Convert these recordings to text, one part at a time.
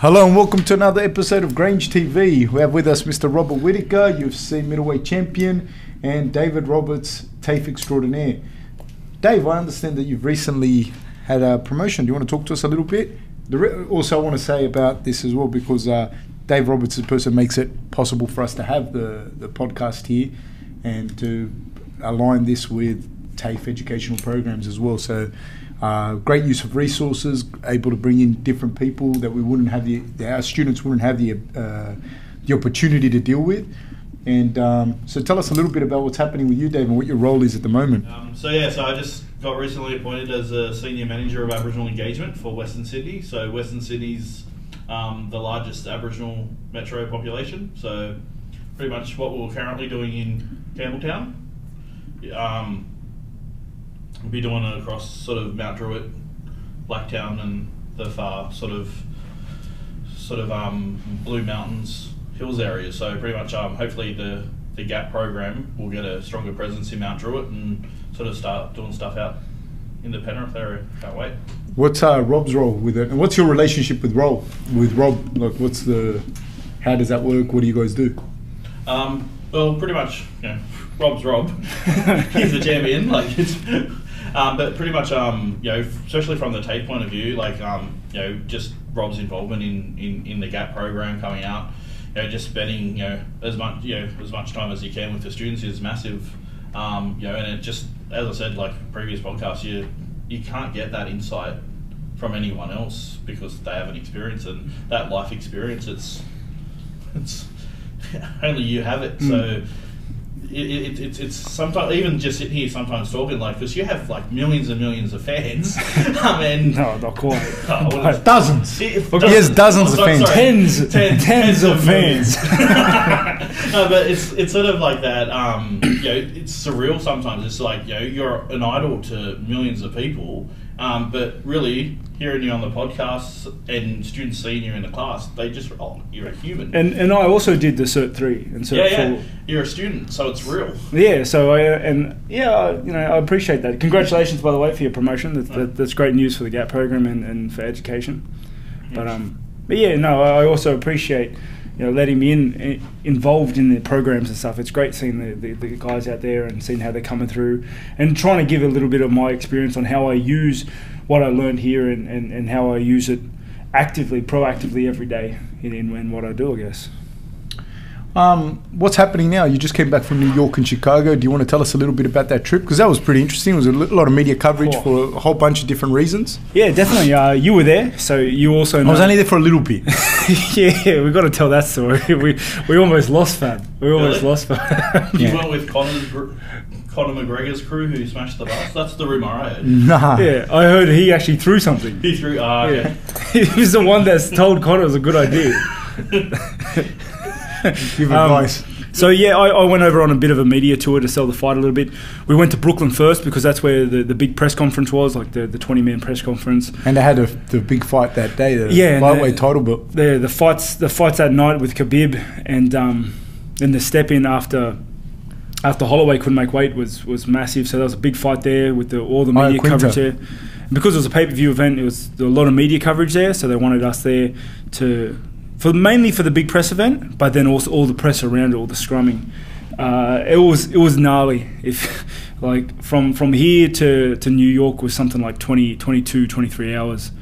Hello and welcome to another episode of Grange TV. We have with us Mr. Robert Whittaker, UFC middleweight champion, and David Roberts, TAFE extraordinaire. Dave, I understand that you've recently had a promotion. Do you want to talk to us a little bit? Also, I want to say about this as well because uh, Dave Roberts is the person makes it possible for us to have the, the podcast here and to align this with TAFE educational programs as well. So, uh, great use of resources, able to bring in different people that we wouldn't have the our students wouldn't have the uh, the opportunity to deal with. And um, so, tell us a little bit about what's happening with you, Dave, and what your role is at the moment. Um, so yeah, so I just got recently appointed as a senior manager of Aboriginal engagement for Western Sydney. So Western Sydney's um, the largest Aboriginal metro population. So pretty much what we're currently doing in Campbelltown. Um, we'll be doing it across sort of Mount Druitt, Blacktown, and the far sort of sort of um, Blue Mountains hills area. So pretty much, um, hopefully the the GAP program will get a stronger presence in Mount Druitt and sort of start doing stuff out in the Penrith area. Can't wait. What's uh, Rob's role with it, and what's your relationship with Rob? With Rob, like, what's the, how does that work? What do you guys do? Um, well, pretty much, you know, Rob's Rob. He's the champion. Like it's, um, but pretty much, um, you know, especially from the TAFE point of view, like, um, you know, just Rob's involvement in, in, in the GAP program coming out, you know, just spending, you know, as much, you know, as much time as you can with the students is massive. Um, you know, and it just, as I said, like previous podcasts, you you can't get that insight from anyone else because they haven't experienced. And that life experience. It's it's only you have it. So it, it, it's it's sometimes even just sitting here sometimes talking like because you have like millions and millions of fans. um, and No, not quite. Oh, well, Dozens. it- He has dozens oh, of fans. sorry. Tens, Ten- tens of millions. fans. no, but it's it's sort of like that. Um, you know, it's surreal sometimes. It's like you know, you're an idol to millions of people, um, but really hearing you on the podcast and students seeing you in the class, they just oh, you're a human. And and I also did the Cert three and Cert yeah, yeah, four. you're a student, so it's real. Yeah, so I and yeah, you know, I appreciate that. Congratulations, by the way, for your promotion. That, that, that's great news for the GAP program and, and for education. But um, but yeah, no, I also appreciate you know letting me in, in involved in the programs and stuff. It's great seeing the, the, the guys out there and seeing how they're coming through and trying to give a little bit of my experience on how I use what I learned here and, and, and how I use it actively, proactively every day in, in, in what I do. I guess. Um, what's happening now? You just came back from New York and Chicago. Do you want to tell us a little bit about that trip? Because that was pretty interesting. It was a lot of media coverage Oh. for a whole bunch of different reasons. Yeah, definitely. Uh, you were there, so you also. I was only there for a little bit. yeah, we got to tell that story. we we almost lost Fab. We almost Really? lost Fab. You Yeah. went with Conor's, gr- Conor McGregor's crew who smashed the bus. That's the rumor I heard. Nah. yeah, I heard he actually threw something. He threw. Ah, Yeah, okay. he was the one that's told Conor it was a good idea. Give Um, advice. So yeah, I, I went over on a bit of a media tour to sell the fight a little bit. We went to Brooklyn first because that's where the, the big press conference was, like the, the twenty man press conference. And they had a, the big fight that day, the Yeah, lightweight the- title belt. the the fights the fights that night with Khabib and um, then the step in after after Holloway couldn't make weight was was massive. So there was a big fight there with the, all the Oh, media coverage there. And because it was a pay per view event, it was a lot of media coverage there. So they wanted us there to for mainly for the big press event, but then also all the press around it, all the scrumming. Uh, it was it was gnarly. If like from from here to, to New York was something like 20, 22, 23 hours,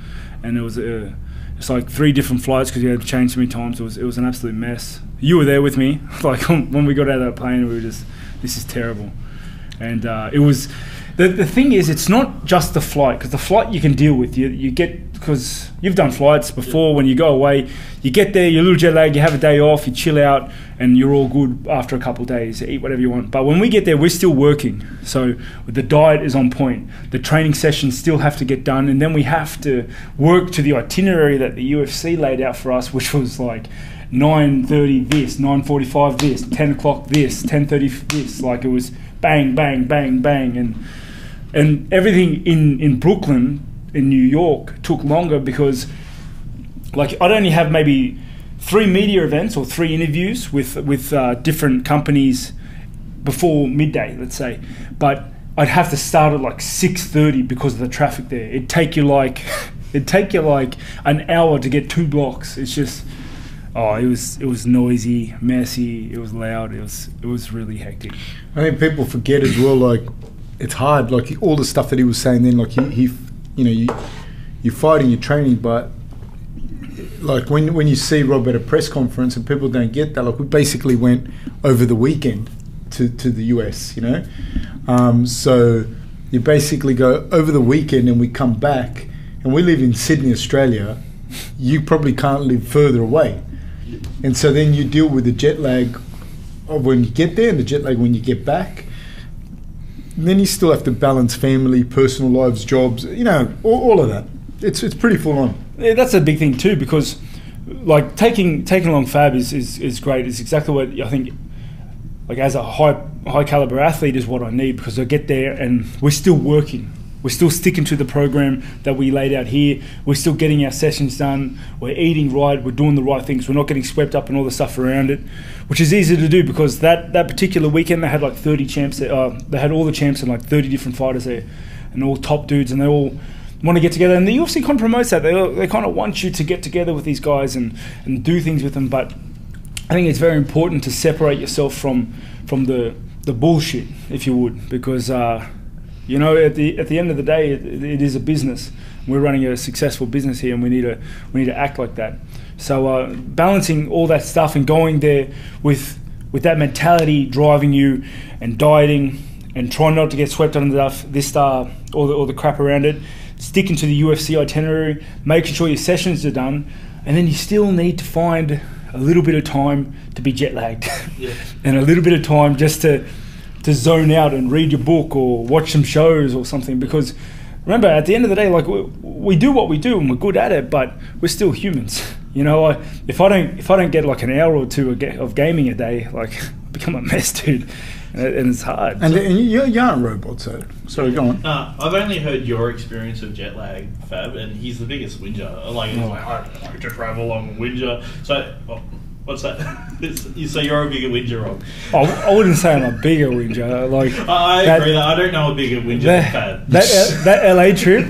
and it was uh, it's like three different flights because you had to change so many times. It was it was an absolute mess. You were there with me. Like when we got out of that plane, we were just this is terrible, and uh, it was. The, the thing is, it's not just the flight because the flight you can deal with. You you get because you've done flights before. When you go away, you get there, you're a little jet lagged. You have a day off, you chill out, and you're all good after a couple of days. You eat whatever you want. But when we get there, we're still working. So the diet is on point. The training sessions still have to get done, and then we have to work to the itinerary that the UFC laid out for us, which was like. 9.30 this 9.45 this 10 o'clock this 10.30 this. Like it was bang bang bang bang. And and everything in in Brooklyn in New York took longer because like I'd only have maybe three media events or three interviews with with uh, different companies before midday let's say. But I'd have to start at like 6:30 because of the traffic there. It'd take you like It'd take you like an hour to get two blocks. It's just, oh, it was it was noisy, messy. It was loud. It was it was really hectic. I think people forget as well. Like it's hard. Like all the stuff that he was saying then. Like he, he you know, you you're fighting, you're training, but like when when you see Rob at a press conference and people don't get that. Like we basically went over the weekend to to the US. You know, um, so you basically go over the weekend and we come back and we live in Sydney, Australia. You probably can't live further away. And so then you deal with the jet lag of when you get there and the jet lag when you get back. And then you still have to balance family, personal lives, jobs, you know, all, all of that. It's it's pretty full on. Yeah, that's a big thing too because like taking taking along Fab is, is, is great. It's exactly what I think like as a high high caliber athlete is what I need because I get there and we're still working. We're still sticking to the program that we laid out here. We're still getting our sessions done. We're eating right. We're doing the right things. We're not getting swept up in all the stuff around it, which is easy to do because that, that particular weekend they had like 30 champs. Uh, they had all the champs and like 30 different fighters there, and all top dudes, and they all want to get together. And the UFC kind of promotes that. They, they kind of want you to get together with these guys and, and do things with them. But I think it's very important to separate yourself from from the the bullshit, if you would, because uh, you know at the at the end of the day, it, it is a business. We're running a successful business here, and we need to we need to act like that. So uh, balancing all that stuff and going there with with that mentality driving you, and dieting and trying not to get swept under the, this uh, all the all the crap around it. Sticking to the UFC itinerary, making sure your sessions are done, and then you still need to find a little bit of time to be jet lagged Yeah. and a little bit of time just to to zone out and read your book or watch some shows or something because remember at the end of the day like we, we do what we do and we're good at it but we're still humans you know I, if i don't if i don't get like an hour or two of, gaming a day like I become a mess dude and, it- and it's hard And, and you, you aren't robots, so sorry, go on. Uh, I've only heard your experience of jet lag, Fab, and he's the biggest whinger. Like, he's like, I don't like to travel along whinger. So, well, what's that? You say you're a bigger whinger, Rob. I, I wouldn't say i'm a bigger whinger like I, I That- agree that I don't know a bigger whinger than that, that, that LA trip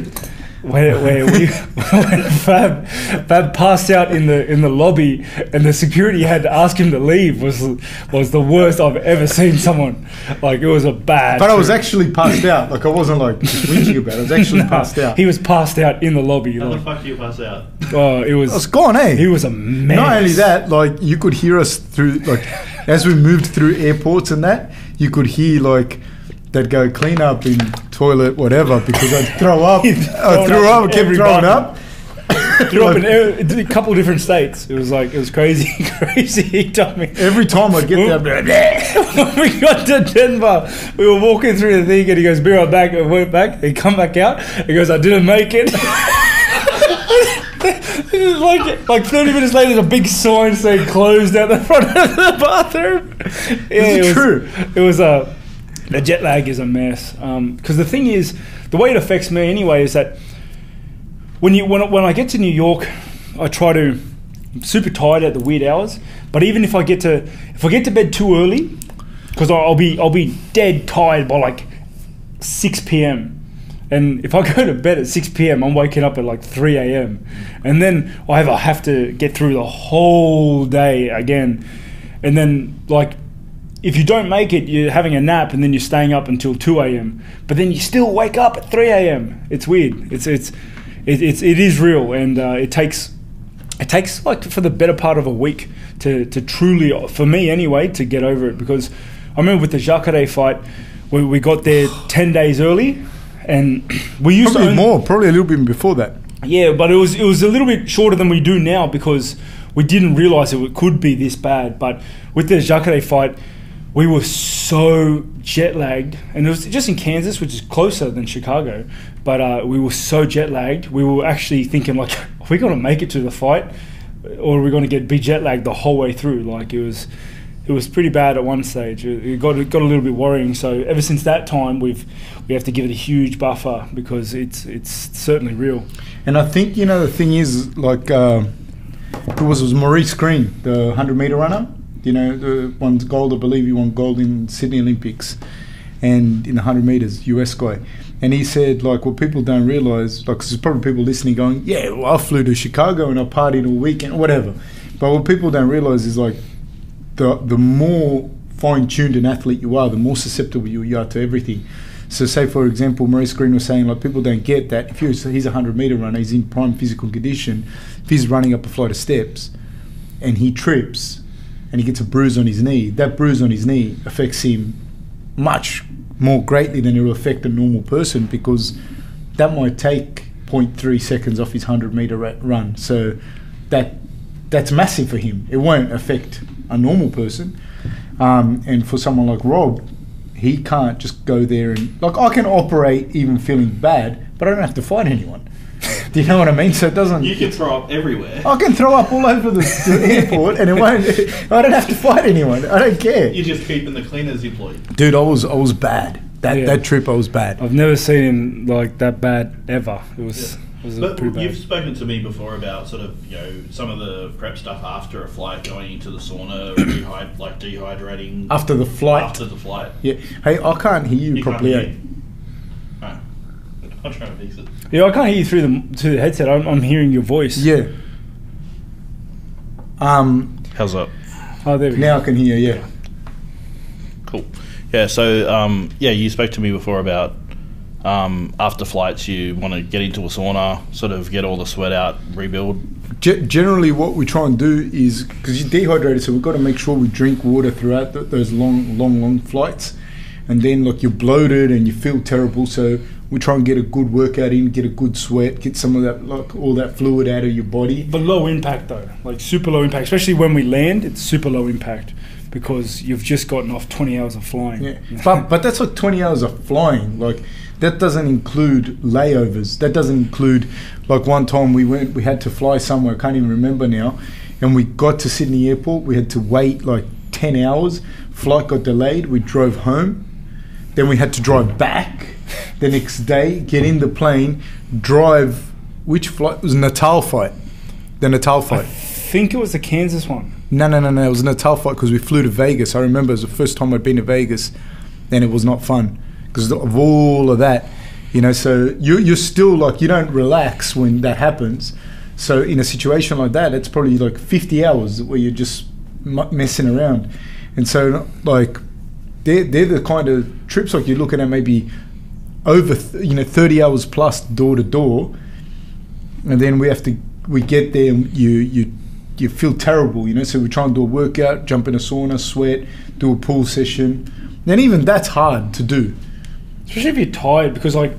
where, where we when Fab Fab passed out in the in the lobby and the security had to ask him to leave was was the worst I've ever seen someone like it was a bad. But I was actually passed out. Like I wasn't like just whinging about it. I was actually No, passed out. He was passed out in the lobby. How the fuck do you pass out? oh, it was I was gone, eh? he was a mess. Not only that, like you could hear us through, like as we moved through airports and that, you could hear like they'd go clean up in toilet, whatever, because I'd throw up. I threw up up, I kept throwing up. Threw up in a, a couple of different states. It was like it was crazy, crazy. He told me. every time I'd get there, like, when we got to Denver, we were walking through the thing, and he goes, "Be right back." And went back. He come back out. He goes, "I didn't make it." like like thirty minutes later, there's a big sign saying "closed" out the front of the bathroom. Yeah, Is it was, true? It was a the jet lag is a mess. Um, because the thing is, the way it affects me anyway is that when you when, when I get to New York, I try to I'm super tired at the weird hours. But even if I get to if I get to bed too early, because I'll be I'll be dead tired by like six p.m. And if I go to bed at six p.m., I'm waking up at like three a.m. And then I have, I have to get through the whole day again. And then like if you don't make it, you're having a nap and then you're staying up until 2 a.m. But then you still wake up at 3 a.m. It's weird. It's it's it, it's it is real, and uh, it takes it takes like for the better part of a week to to truly, for me anyway, to get over it. Because I remember with the Jacare fight, we, we got there 10 days early, and we used to probably own- more, probably a little bit before that. yeah, but it was it was a little bit shorter than we do now because we didn't realize it could be this bad. But with the Jacare fight, we were so jet lagged, and it was just in Kansas, which is closer than Chicago. But uh, we were so jet lagged, we were actually thinking like, are we going to make it to the fight, or are we going to get be jet lagged the whole way through? Like it was. It was pretty bad at one stage. It got it got a little bit worrying. So ever since that time, we've we have to give it a huge buffer because it's it's certainly real. And I think you know the thing is like uh, it was, it was Maurice Greene, the hundred meter runner. You know, the won gold. I believe he won gold in Sydney Olympics, and in the hundred meters, US guy. And he said, like, what people don't realize, like, there's probably people listening going, yeah, well, I flew to Chicago and I partied all weekend, whatever. But what people don't realize is, like, the, the more fine tuned an athlete you are, the more susceptible you, are to everything. So, say, for example, Maurice Greene was saying, like, people don't get that if you're, he's a 100 meter runner, he's in prime physical condition, if he's running up a flight of steps and he trips and he gets a bruise on his knee, that bruise on his knee affects him much more greatly than it will affect a normal person because that might take 0.3 seconds off his 100 meter run. So that that's massive for him. It won't affect a normal person. Um, and for someone like Rob, he can't just go there and like I can operate even feeling bad, but I don't have to fight anyone. Do you know what I mean? So it doesn't. You can throw up everywhere. I can throw up all over the, the airport, and it won't. I don't have to fight anyone. I don't care. You're just keeping the cleaners employed. Dude, I was I was bad. That Yeah. that trip I was bad. I've never seen him like that bad ever. It was, it was But pretty you've spoken to me before about sort of you know some of the prep stuff after a flight, going into the sauna, rehyd- like dehydrating After the flight. after the flight. Yeah. Hey, I can't hear you, You can't properly. hear me? Right. I'm trying to fix it. Yeah, I can't hear you through the through the headset. I'm, I'm hearing your voice. Yeah. Um. How's that? Oh, there we go. Now I can hear. Yeah. Cool. Yeah. So um, yeah, you spoke to me before about um, after flights, you want to get into a sauna, sort of get all the sweat out, rebuild. Ge- generally, what we try and do is because you're dehydrated, so we've got to make sure we drink water throughout th- those long, long, long flights. And then, like, you're bloated and you feel terrible, so we try and get a good workout in, get a good sweat, get some of that, like, all that fluid out of your body. But low impact though, like super low impact. Especially when we land, it's super low impact because you've just gotten off 20 hours of flying. Yeah, but but that's like 20 hours of flying. Like that doesn't include layovers. That doesn't include like one time we went, we had to fly somewhere. I can't even remember now, and we got to Sydney Airport. We had to wait like 10 hours. Flight got delayed. We drove home. Then we had to drive back the next day. Get in the plane, drive. Which flight it was Natal flight? The Natal fight. I think it was the Kansas one. No, no, no, no. It was a Natal flight because we flew to Vegas. I remember it was the first time I'd been to Vegas, and it was not fun because of all of that. You know, so you, you're still like you don't relax when that happens. So in a situation like that, it's probably like 50 hours where you're just m- messing around, and so like they're they're the kind of trips like you're looking at maybe over you know 30 hours plus door to door and then we have to we get there and you you you feel terrible you know so we try and do a workout jump in a sauna sweat do a pool session. And even that's hard to do. Especially if you're tired because like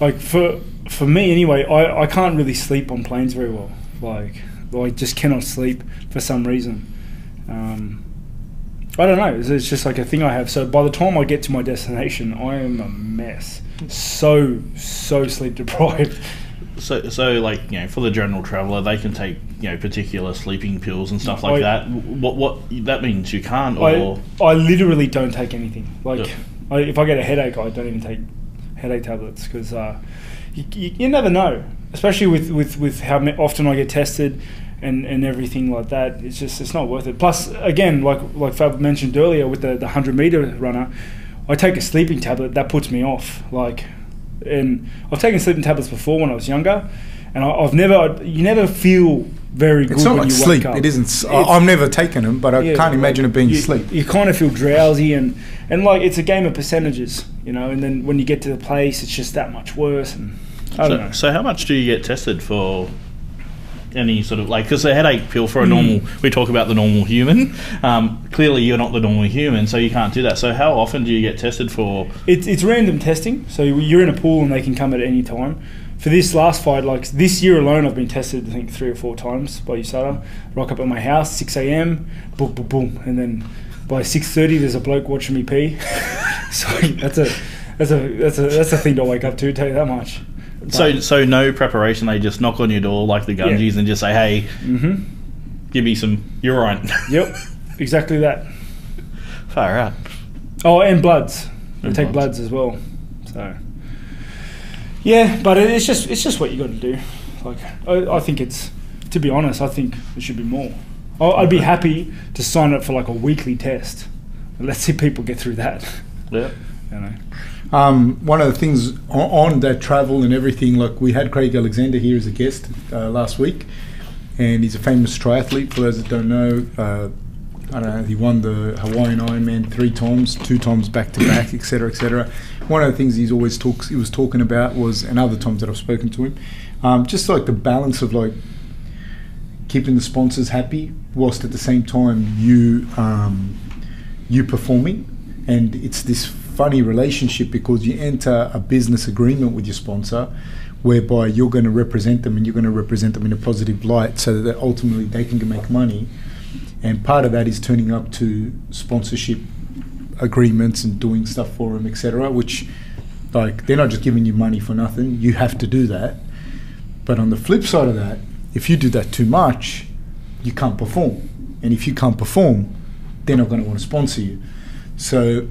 like for for me anyway I, I can't really sleep on planes very well. Like I just cannot sleep for some reason. Um, I don't know. It's, it's just like a thing I have. So by the time I get to my destination I am a mess. So so sleep deprived. So, so like you know, for the general traveller, they can take you know particular sleeping pills and stuff like I- that. What what that means you can't, I, or? I literally don't take anything. Like Yeah. I, if I get a headache I don't even take headache tablets because uh, you, you, you never know. Especially with, with, with how often I get tested and, and everything like that it's just it's not worth it plus again like like Fab mentioned earlier with the, the 100 meter runner I take a sleeping tablet that puts me off like and I've taken sleeping tablets before when I was younger and I, I've never you never feel very good it's not when like you sleep wake up it isn't It's- I, i've never taken them but i yeah, can't like, imagine it being you, sleep You kind of feel drowsy and and like it's a game of percentages, you know. And then when you get to the place, it's just that much worse. And I don't so, know. so how much do you get tested for? Any sort of like because a headache pill for a normal we talk about the normal human. Um, clearly, you're not the normal human, so you can't do that. So how often do you get tested for? It's it's random testing, so you're in a pool and they can come at any time. For this last fight, like this year alone, I've been tested I think three or four times by USADA. Rock up at my house, six a.m. Boom, boom, boom, and then by six thirty, there's a bloke watching me pee. so that's a that's a that's a that's a thing to wake up to. Tell you that much. So so no preparation. They just knock on your door like the Gungies and just say, "Hey, hmm give me some urine." Yep, exactly that. Far out. Oh, and bloods. We And take bloods. bloods as well. So yeah, but it's just it's just what you got to do. Like I, I think it's to be honest, I think it should be more. I- I'd be happy to sign up for like a weekly test. Let's see people get through that. Yeah. You know. Um, one of the things on, on, that travel and everything, like we had Craig Alexander here as a guest uh, last week, and he's a famous triathlete. For those that don't know, uh, I don't know, he won the Hawaiian Ironman three times, two times back to back, etc., etc. One of the things he's always talks, he was talking about was, and other times that I've spoken to him, um, just like the balance of like keeping the sponsors happy whilst at the same time you um, you performing, and it's this funny relationship because you enter a business agreement with your sponsor whereby you're going to represent them and you're going to represent them in a positive light so that ultimately they can make money and part of that is turning up to sponsorship agreements and doing stuff for them, etc. Which, like, they're not just giving you money for nothing. You have to do that. But on the flip side of that, if you do that too much, you can't perform. And if you can't perform, they're not going to want to sponsor you. So,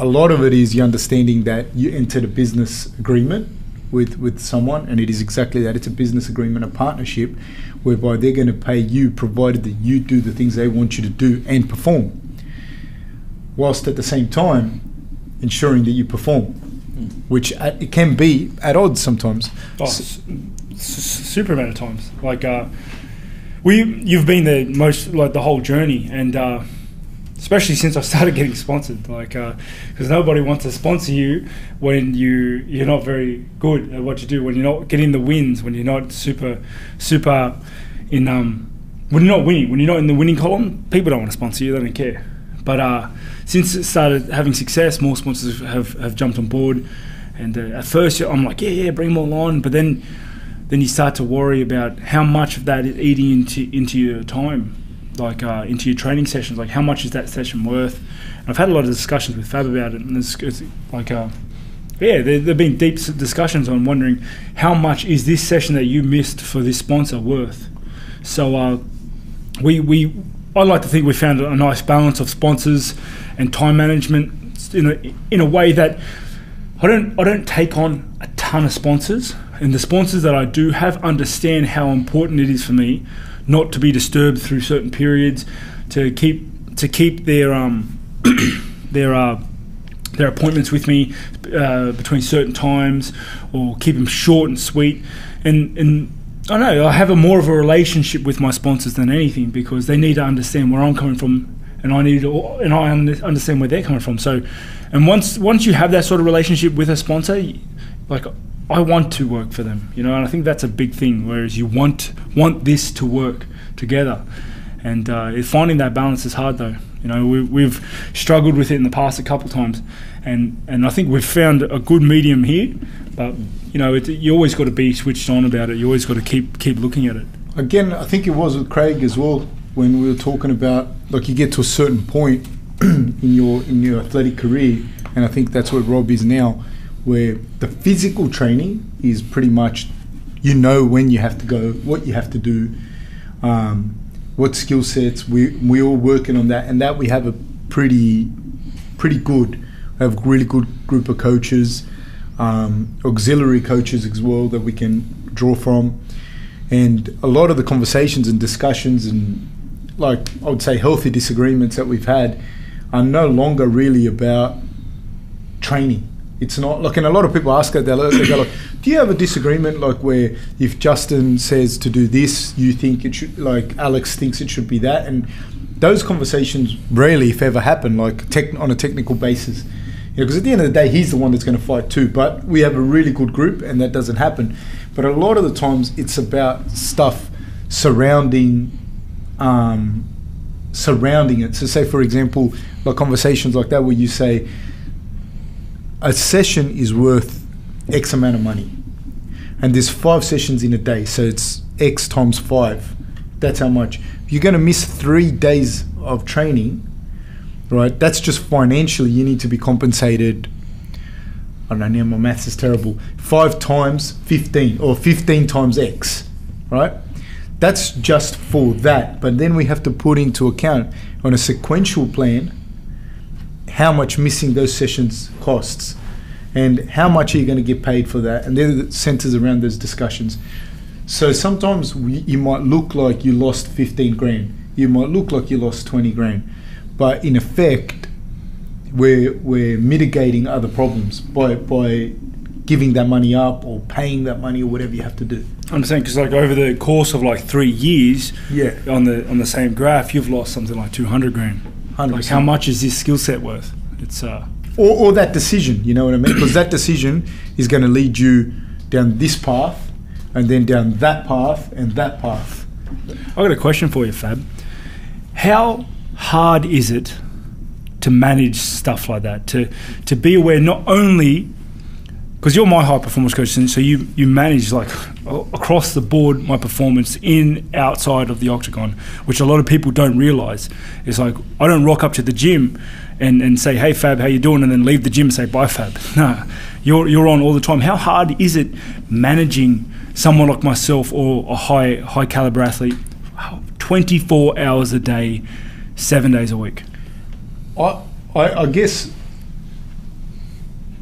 a lot of it is you understanding that you entered a business agreement with with someone, and it is exactly that. It's a business agreement, a partnership, whereby they're going to pay you provided that you do the things they want you to do and perform, whilst at the same time ensuring that you perform, which at, it can be at odds sometimes. Oh, s- super amount of times. Like uh, we, you've been there most like the whole journey, and. Uh, especially since I started getting sponsored. Like, because uh, nobody wants to sponsor you when you you're not very good at what you do, when you're not getting the wins, when you're not super super in um when you're not winning, when you're not in the winning column. People don't want to sponsor you; they don't care. But uh, since it started having success, more sponsors have, have jumped on board. And uh, at first, I'm like, yeah, yeah, bring them all on. But then, then you start to worry about how much of that is eating into into your time like uh, into your training sessions. Like, how much is that session worth? And I've had a lot of discussions with Fab about it, and it's, it's like, uh, yeah, there have been deep discussions on wondering how much is this session that you missed for this sponsor worth. So uh, we we I like to think we found a nice balance of sponsors and time management in a in a way that I don't I don't take on a ton of sponsors, and the sponsors that I do have understand how important it is for me not to be disturbed through certain periods, to keep to keep their um, their uh, their appointments with me uh, between certain times, or keep them short and sweet, and and. I know I have a more of a relationship with my sponsors than anything because they need to understand where I'm coming from, and I need to, and I understand where they're coming from. So, and once once you have that sort of relationship with a sponsor, like I want to work for them, you know, and I think that's a big thing. Whereas you want want this to work together, and uh, finding that balance is hard though. You know, we, we've struggled with it in the past a couple of times, and and I think we've found a good medium here. But you know, it, you always got to be switched on about it. You always got to keep keep looking at it. Again, I think it was with Craig as well when we were talking about like you get to a certain point in your in your athletic career, and I think that's where Rob is now where the physical training is pretty much you know when you have to go, what you have to do, um, what skill sets. We we all working on that, and that we have a pretty pretty good. We have a really good group of coaches, um, auxiliary coaches as well that we can draw from, and a lot of the conversations and discussions and like I would say healthy disagreements that we've had are no longer really about training it's not like, and a lot of people ask it. They go like, "Do you have a disagreement like where if Justin says to do this, you think it should like Alex thinks it should be that?" And those conversations rarely, if ever, happen like tech, on a technical basis. You know, because at the end of the day, he's the one that's going to fight too. But we have a really good group, and that doesn't happen. But a lot of the times, it's about stuff surrounding. Um, surrounding it. So, say for example, like conversations like that, where you say, a session is worth X amount of money. And there's five sessions in a day, so it's X times five. That's how much. You're going to miss three days of training, right? That's just financially. You need to be compensated. I don't know, now my maths is terrible. Five times 15, or 15 times X, right? That's just for that. But then we have to put into account on a sequential plan how much missing those sessions costs and how much are you going to get paid for that and they're centers around those discussions so sometimes we, you might look like you lost 15 grand you might look like you lost 20 grand but in effect we're we're mitigating other problems by by giving that money up or paying that money or whatever you have to do. I'm saying because like over the course of like three years, Yeah. on the on the same graph, you've lost something like 200 grand. 100%. Like how much is this skill set worth? It's uh, or, or that decision, you know what I mean? Because that decision is going to lead you down this path, and then down that path, and that path. I got a question for you, Fab. How hard is it to manage stuff like that? To to be aware not only because you're my high performance coach, and so you you manage like across the board my performance in outside of the octagon, which a lot of people don't realize. It's like I don't rock up to the gym and, and say, "Hey Fab, how you doing?" and then leave the gym and say, "Bye Fab." No, you're you're on all the time. How hard is it managing someone like myself or a high high caliber athlete, 24 hours a day, seven days a week? I, I, I guess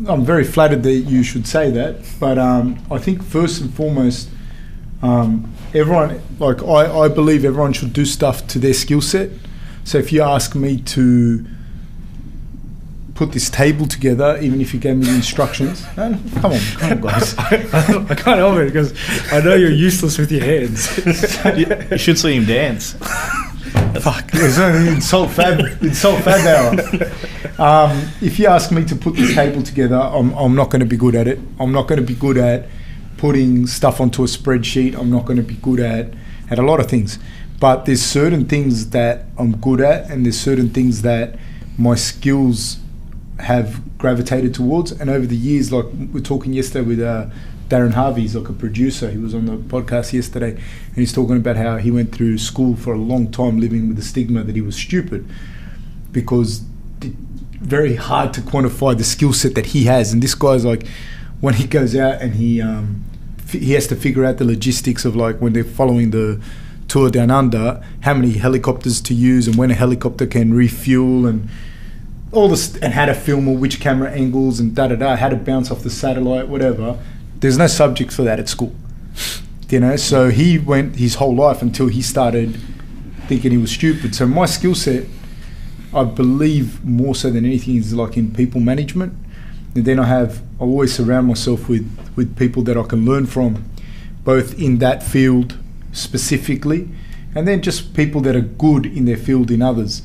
I'm very flattered that you should say that, but um, I think first and foremost, um, everyone like I, I believe everyone should do stuff to their skill set. So if you ask me to put this table together, even if you gave me the instructions, no, no, come on, come on, guys. I can't help it because I know you're useless with your hands. You should see him dance. Fuck, insult fab, insult fab hour. Um, if you ask me to put this table together, I'm, I'm not going to be good at it. I'm not going to be good at putting stuff onto a spreadsheet. I'm not going to be good at at a lot of things. But there's certain things that I'm good at, and there's certain things that my skills have gravitated towards. And over the years, like we are talking yesterday with uh, Darren Harvey, he's like a producer. He was on the podcast yesterday, and he's talking about how he went through school for a long time, living with the stigma that he was stupid, because very hard to quantify the skill set that he has. And this guy's like, when he goes out and he um, f- he has to figure out the logistics of like when they're following the tour down under, how many helicopters to use and when a helicopter can refuel and all this and how to film or which camera angles and da da da, how to bounce off the satellite, whatever. There's no subject for that at school, you know. So he went his whole life until he started thinking he was stupid. So my skill set, I believe more so than anything, is like in people management. And then I have I always surround myself with with people that I can learn from, both in that field specifically, and then just people that are good in their field in others.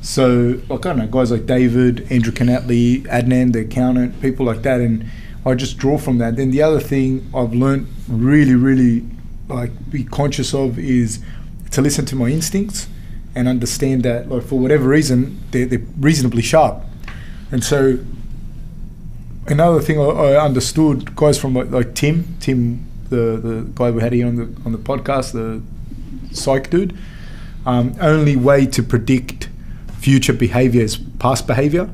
So, like, I don't know, guys like David, Andrew Canatli, Adnan, the accountant, people like that. And I just draw from that. Then the other thing I've learned really, really like be conscious of is to listen to my instincts and understand that, like, for whatever reason, they're, they're reasonably sharp. And so, another thing I, I understood, guys from like, like Tim, Tim, the, the guy we had here on the on the podcast, the psych dude. Um, only way to predict future behavior is past behavior.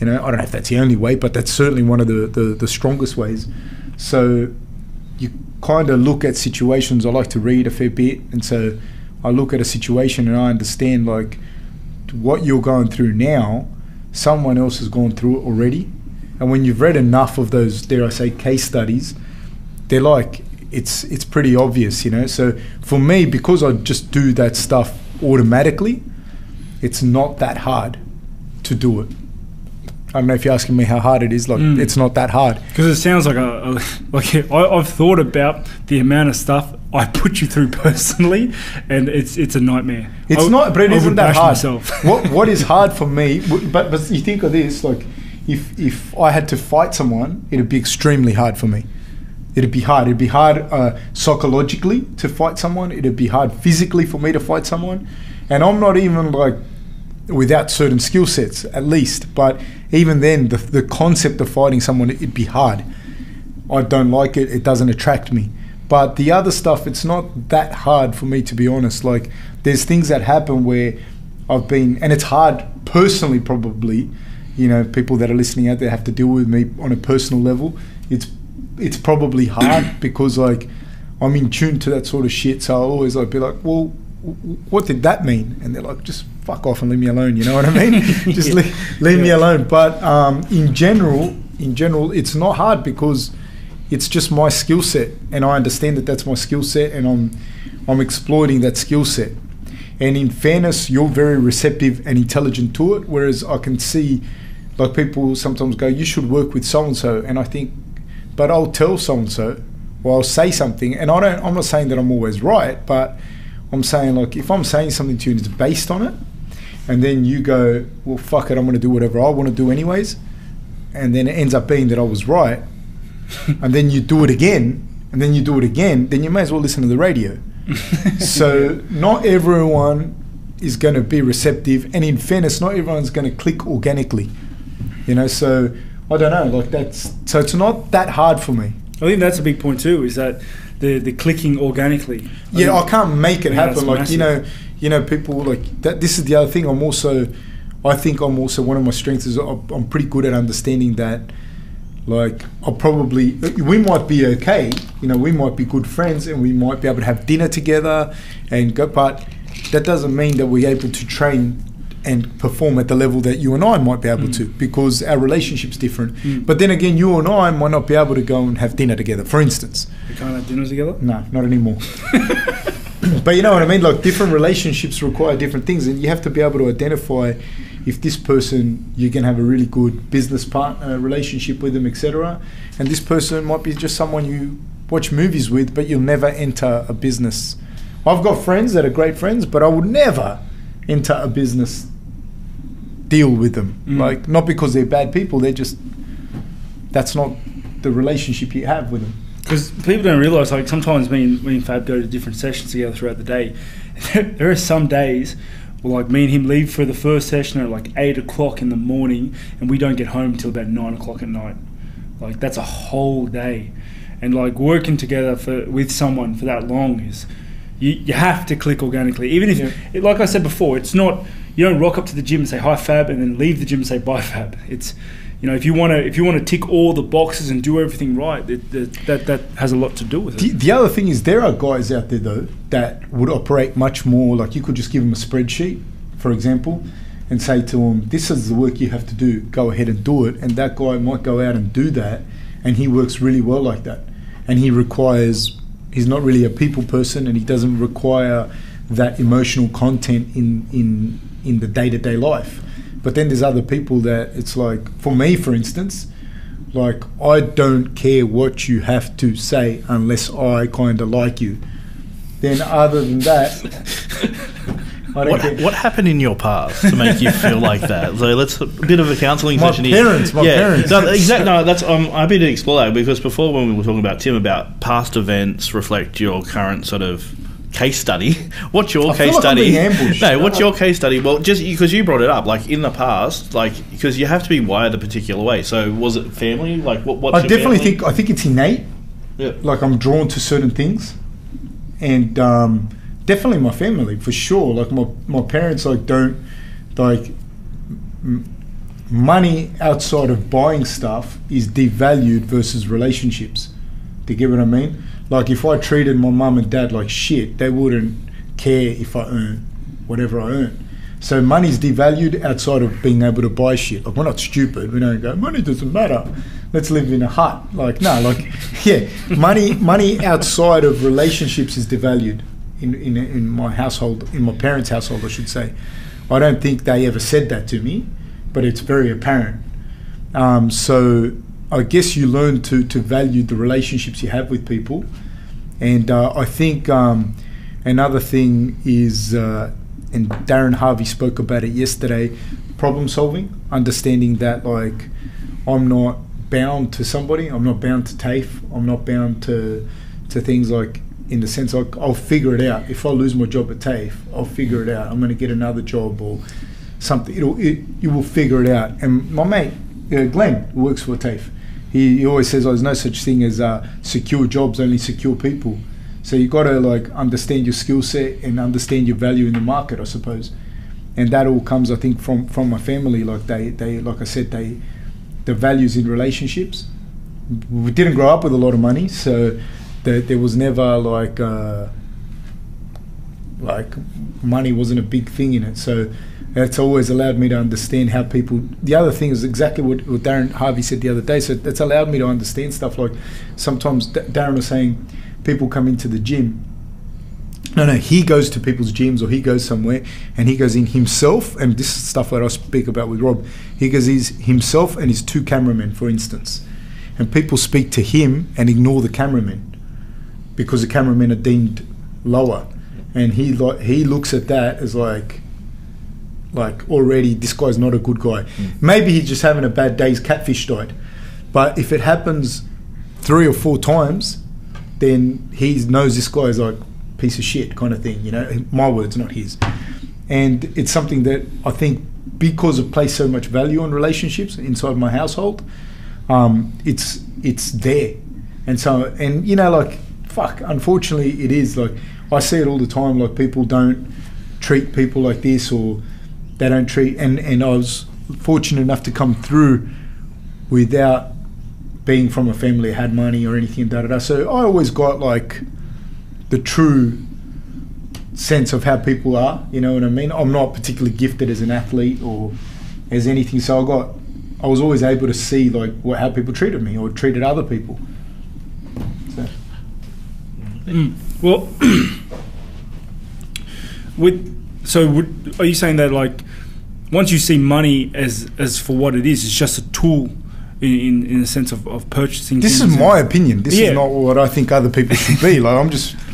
You know, I don't know if that's the only way, but that's certainly one of the, the, the strongest ways. So you kind of look at situations. I like to read a fair bit, and so I look at a situation and I understand like what you're going through now. Someone else has gone through it already, and when you've read enough of those, dare I say, case studies, they're like it's it's pretty obvious, you know. So for me, because I just do that stuff automatically, it's not that hard to do it. I don't know if you're asking me how hard it is. Like Mm. it's not that hard. Because it sounds like a, a like I, I've thought about the amount of stuff I put you through personally, and it's it's a nightmare. It's I- not, but it isn't that hard. Myself. what what is hard for me? But but you think of this like, if if I had to fight someone, it'd be extremely hard for me. It'd be hard. It'd be hard uh, psychologically to fight someone. It'd be hard physically for me to fight someone, and I'm not even like without certain skill sets at least. But even then, the the concept of fighting someone, it'd be hard. I don't like it. It doesn't attract me. But the other stuff, it's not that hard for me to be honest. Like there's things that happen where I've been, and it's hard personally, probably. You know, people that are listening out there have to deal with me on a personal level. It's it's probably hard because like I'm in tune to that sort of shit. So I'll always like be like, well, w- what did that mean? And they're like, just fuck off and leave me alone. You know what I mean? just leave, leave me alone. But um, in general, in general, it's not hard because it's just my skill set, and I understand that that's my skill set, and I'm I'm exploiting that skill set. And in fairness, you're very receptive and intelligent to it. Whereas I can see, like people sometimes go, "You should work with so and so," and I think, but I'll tell so and so, or I'll say something, and I don't. I'm not saying that I'm always right, but I'm saying like if I'm saying something to you and it's based on it, and then you go, "Well, fuck it, I'm going to do whatever I want to do anyways," and then it ends up being that I was right, and then you do it again, and then you do it again, then you may as well listen to the radio. so not everyone is going to be receptive, and in fairness, not everyone's going to click organically. You know, so I don't know. Like that's so it's not that hard for me. I think that's a big point too. Is that the the clicking organically? Yeah, I can't make it Yeah, happen. Like you know, massive. You know, people like that. This is the other thing. I'm also, I think I'm also one of my strengths is I'm pretty good at understanding that. Like I'll probably we might be okay, you know, we might be good friends and we might be able to have dinner together and go. But that doesn't mean that we're able to train and perform at the level that you and I might be able Mm. to because our relationship's different. Mm. But then again, you and I might not be able to go and have dinner together, for instance. We can't have dinner together. No, not anymore. but you know what I mean? Like different relationships require different things, and you have to be able to identify if this person you can have a really good business partner relationship with them, etc. And this person might be just someone you watch movies with, but you'll never enter a business. I've got friends that are great friends, but I would never enter a business deal with them. Mm. Like not because they're bad people, they're just that's not the relationship you have with them. Because people don't realise, like sometimes me and, me and Fab go to different sessions together throughout the day. there are some days where like me and him leave for the first session at like eight o'clock in the morning, and we don't get home till about nine o'clock at night. Like that's a whole day, and like working together for with someone for that long is you, you have to click organically. Even if, Yeah. it, like I said before, it's not you don't rock up to the gym and say hi Fab, and then leave the gym and say bye Fab. It's you know if you want to if you want to tick all the boxes and do everything right, it, that that that has a lot to do with The, it. the other thing is there are guys out there though that would operate much more like you could just give them a spreadsheet, for example, and say to them, "This is the work you have to do. Go ahead and do it." And that guy might go out and do that, and he works really well like that. And he requires he's not really a people person, and he doesn't require that emotional content in in in the day to day life. But then there's other people that it's like for me, for instance, like I don't care what you have to say unless I kind of like you. Then other than that, I don't What, what happened in your past to make you feel like that? So let's a bit of a counselling session here. parents, my parents. No, exactly. No, that's um, I'm happy to explore that because before when we were talking about Tim about past events reflect your current sort of case study. What's your I case like study? ambushed. No, what's your case study? Well, just because you brought it up, like in the past, like because you have to be wired a particular way. So was it family? Like what? What's I definitely family? think I think it's innate. Yeah. Like I'm drawn to certain things, and um, definitely my family for sure. Like my my parents like don't like m- money outside of buying stuff is devalued versus relationships. Do you get what I mean? Like if I treated my mum and dad like shit, they wouldn't care if I earn whatever I earn. So money's devalued outside of being able to buy shit. Like we're not stupid. We don't go money doesn't matter. Let's live in a hut. Like no, like yeah, money money outside of relationships is devalued in, in in my household, in my parents' household, I should say. I don't think they ever said that to me, but it's very apparent. Um, so I guess you learn to to value the relationships you have with people, and uh, I think um, another thing is, uh, and Darren Harvey spoke about it yesterday, problem solving, understanding that like I'm not bound to somebody, I'm not bound to TAFE, I'm not bound to to things like in the sense like I'll figure it out. If I lose my job at TAFE, I'll figure it out. I'm going to get another job or something. It'll it, you will figure it out. And my mate uh, Glenn works for TAFE. He, he always says, "Oh, there's no such thing as uh, secure jobs, only secure people." So you got to like understand your skill set and understand your value in the market, I suppose. And that all comes, I think, from from my family. Like they, they, like I said, they, the values in relationships. We didn't grow up with a lot of money, so there, there was never like uh, like money wasn't a big thing in it. So that's always allowed me to understand how people. The other thing is exactly what, what Darren Harvey said the other day. So that's allowed me to understand stuff like sometimes D- Darren was saying people come into the gym No, no, he goes to people's gyms or he goes somewhere and he goes in himself. And this is stuff that I speak about with Rob. He goes, he's himself and his two cameramen, for instance. And people speak to him and ignore the cameramen because the cameramen are deemed lower. And he like he looks at that as like, like already this guy's not a good guy. Maybe he's just having a bad day. His catfish died. But if it happens three or four times, then he knows this guy is like piece of shit kind of thing. You know, my words, not his. And it's something that I think because I place so much value on relationships inside my household, um, it's it's there. And so, and you know, like fuck. Unfortunately, it is like I see it all the time. Like people don't treat people like this, or they don't treat. And and I was fortunate enough to come through without being from a family that had money or anything. Da da da. So I always got like the true sense of how people are. You know what I mean? I'm not particularly gifted as an athlete or as anything, so I got. I was always able to see like what, how people treated me or treated other people. So. Mm. Well, with so would, are you saying that like once you see money as as for what it is, it's just a tool in in, the sense of, of purchasing. This is my opinion. This Yeah. is not what I think other people should be. Like I'm just.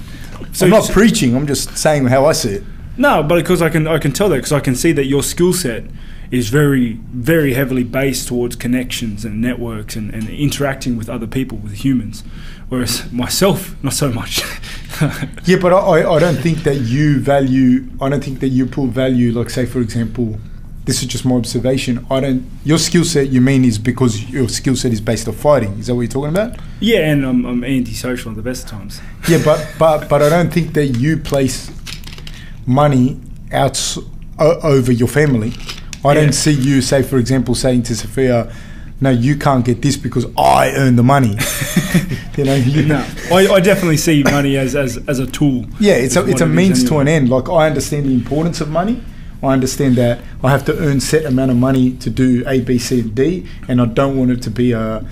So I'm not preaching. I'm just saying how I see it. No, but because I can I can tell that because I can see that your skill set is very very heavily based towards connections and networks and, and interacting with other people with humans, whereas myself not so much. Yeah, but I, I- I don't think that you value. I don't think that you put value. Like, say, for example, this is just my observation. I don't. Your skill set, you mean, is because your skill set is based on fighting. Is that what you're talking about? yeah, and I'm, I'm antisocial at the best of times. Yeah, but but but I don't think that you place money out over your family. I Yeah. don't see you, say, for example, saying to Sophia, "No, you can't get this because I earn the money." you know. You, No, I, I definitely see money as, as, as a tool. Yeah, it's a, it's a what it is means to an end. Like I understand the importance of money. I understand that I have to earn set amount of money to do A, B, C, and D, and I don't want it to be a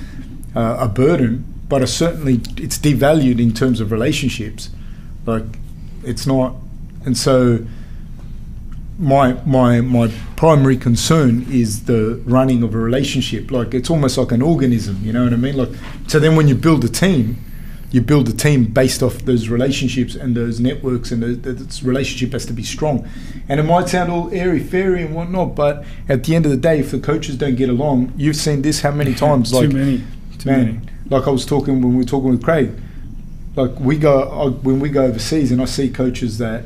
a, burden. But certainly it's devalued in terms of relationships. Like it's not, and so my my my primary concern is the running of a relationship. Like it's almost like an organism. You know what I mean? Like so then when you build a team you build a team based off those relationships and those networks, and the, the, relationship has to be strong. And it might sound all airy fairy and whatnot, but at the end of the day, if the coaches don't get along, you've seen this how many times? Too like, many. Too man, many. like I was talking when we were talking with Craig. Like we go I, when we go overseas, and I see coaches that,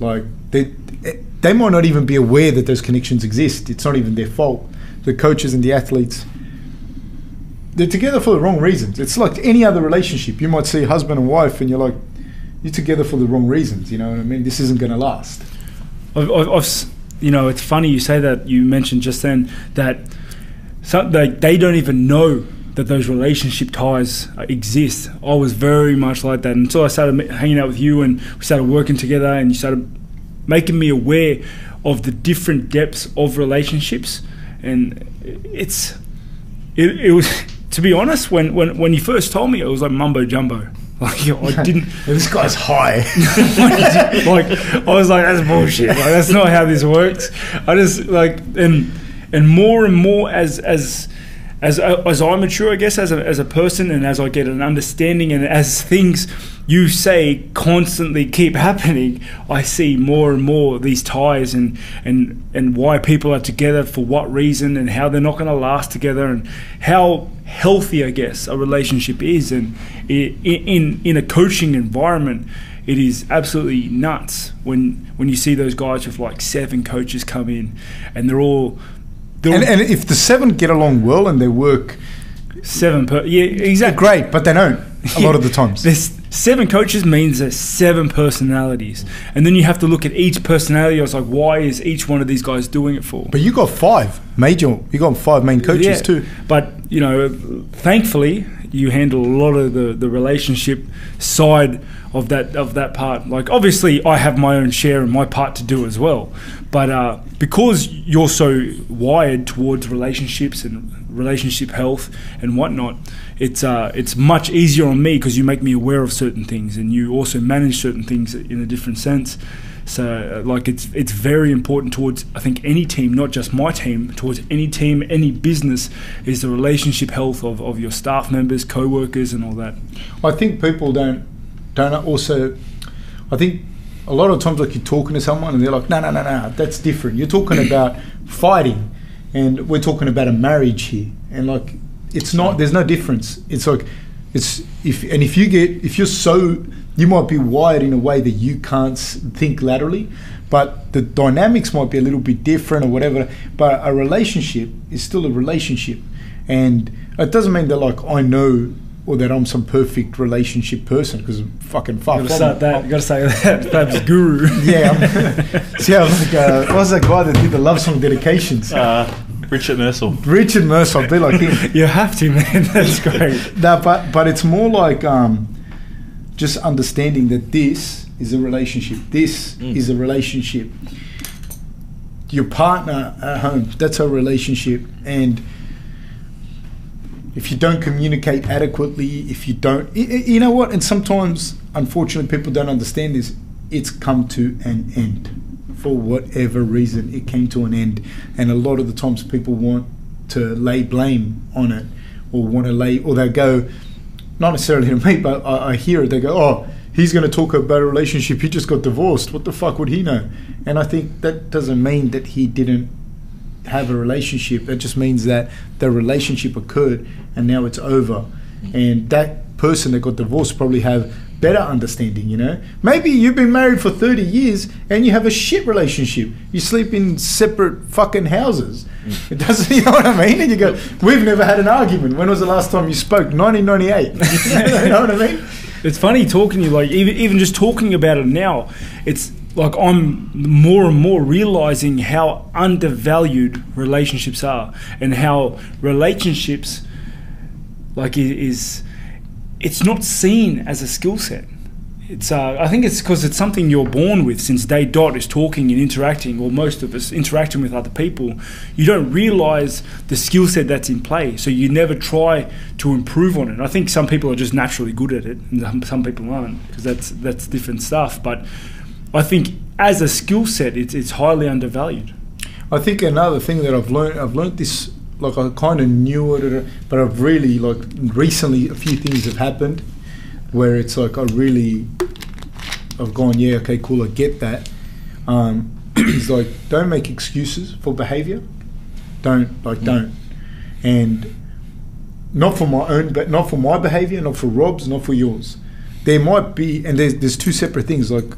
like they they might not even be aware that those connections exist. It's not even their fault. The coaches and the athletes they're together for the wrong reasons. It's like any other relationship. You might see husband and wife, and you're like, you're together for the wrong reasons. You know what I mean? This isn't going to last. I've, I've, I've you know, it's funny you say that. You mentioned just then that some, they, they don't even know that those relationship ties exist. I was very much like that until I started hanging out with you and we started working together and you started making me aware of the different depths of relationships. And it's, it, it was, to be honest, when, when, when you first told me, it was like mumbo jumbo. Like I didn't, this guy's high. like I was like, that's bullshit. Like that's not how this works. I just like and and more and more as as as uh, as I mature, I guess, as a as a person, and as I get an understanding, and as things you say constantly keep happening, I see more and more these ties and and and why people are together for what reason, and how they're not going to last together, and how healthy, I guess, a relationship is, and i- i- in in a coaching environment it is absolutely nuts when when you see those guys with like seven coaches come in and they're all they're and, and if the seven get along well and they work, seven per yeah exactly great, but they don't a lot of the times. there's seven coaches means there's seven personalities and then you have to look at each personality I was like why is each one of these guys doing it for But you got five major. You got five main coaches Yeah, too. But you know, thankfully, you handle a lot of the, the relationship side of that of that part. Like obviously, I have my own share and my part to do as well. But uh, because you're so wired towards relationships and relationship health and whatnot, it's uh, it's much easier on me because you make me aware of certain things and you also manage certain things in a different sense. So, uh, like, it's it's very important towards I think any team, not just my team, towards any team, any business, is the relationship health of, of your staff members, co-workers, and all that. I think people don't don't also. I think a lot of times, like you're talking to someone and they're like, "No, no, no, no, that's different." You're talking about fighting, and we're talking about a marriage here, and like it's not. There's no difference. It's like it's if and if you get if you're so you might be wired in a way that you can't think laterally, but the dynamics might be a little bit different or whatever. But a relationship is still a relationship, and it doesn't mean that like I know or that I'm some perfect relationship person because I'm fucking far You gotta start that. You gotta say that. Fab's guru. Yeah, I'm, see, I'm like, uh, what was that guy that did the love song dedications? Uh, Richard Mersel. Richard Mercer, I'll be like him. you have to, man. That's great. No, but but it's more like um, just understanding that this is a relationship. This Mm. is a relationship. Your partner at home, that's a relationship, and if you don't communicate adequately, if you don't, you know what? And sometimes, unfortunately, people don't understand this. It's come to an end for whatever reason. It came to an end, and a lot of the times people want to lay blame on it, or want to lay, or they go, not necessarily to me, but I, I hear it. They go, "Oh, he's going to talk about a relationship. He just got divorced. What the fuck would he know?" And I think that doesn't mean that he didn't have a relationship. It just means that the relationship occurred and now it's over. Mm-hmm. And that person that got divorced probably have better understanding, you know? Maybe you've been married for 30 years and you have a shit relationship. You sleep in separate fucking houses. Mm. It doesn't, you know what I mean? And you go, we've never had an argument. When was the last time you spoke? 1998. you know what I mean? It's funny talking to you, like even even just talking about it now. It's like I'm more and more realizing how undervalued relationships are, and how relationships, like, is it's not seen as a skill set. It's uh, I think it's because it's something you're born with since day dot is talking and interacting, or most of us interacting with other people. You don't realize the skill set that's in play, so you never try to improve on it. I think some people are just naturally good at it, and some- people aren't, because that's that's different stuff. But I think as a skill set, it's it's highly undervalued. I think another thing that I've learned, I've learned this, like I kind of knew it, but I've really, like, recently a few things have happened where it's like I really, I've gone, yeah, okay, cool, I get that. Um, it's like, don't make excuses for behavior. Don't, like, don't. And not for my own, but not for my behavior, not for Rob's, not for yours. There might be, and there's, there's two separate things, like,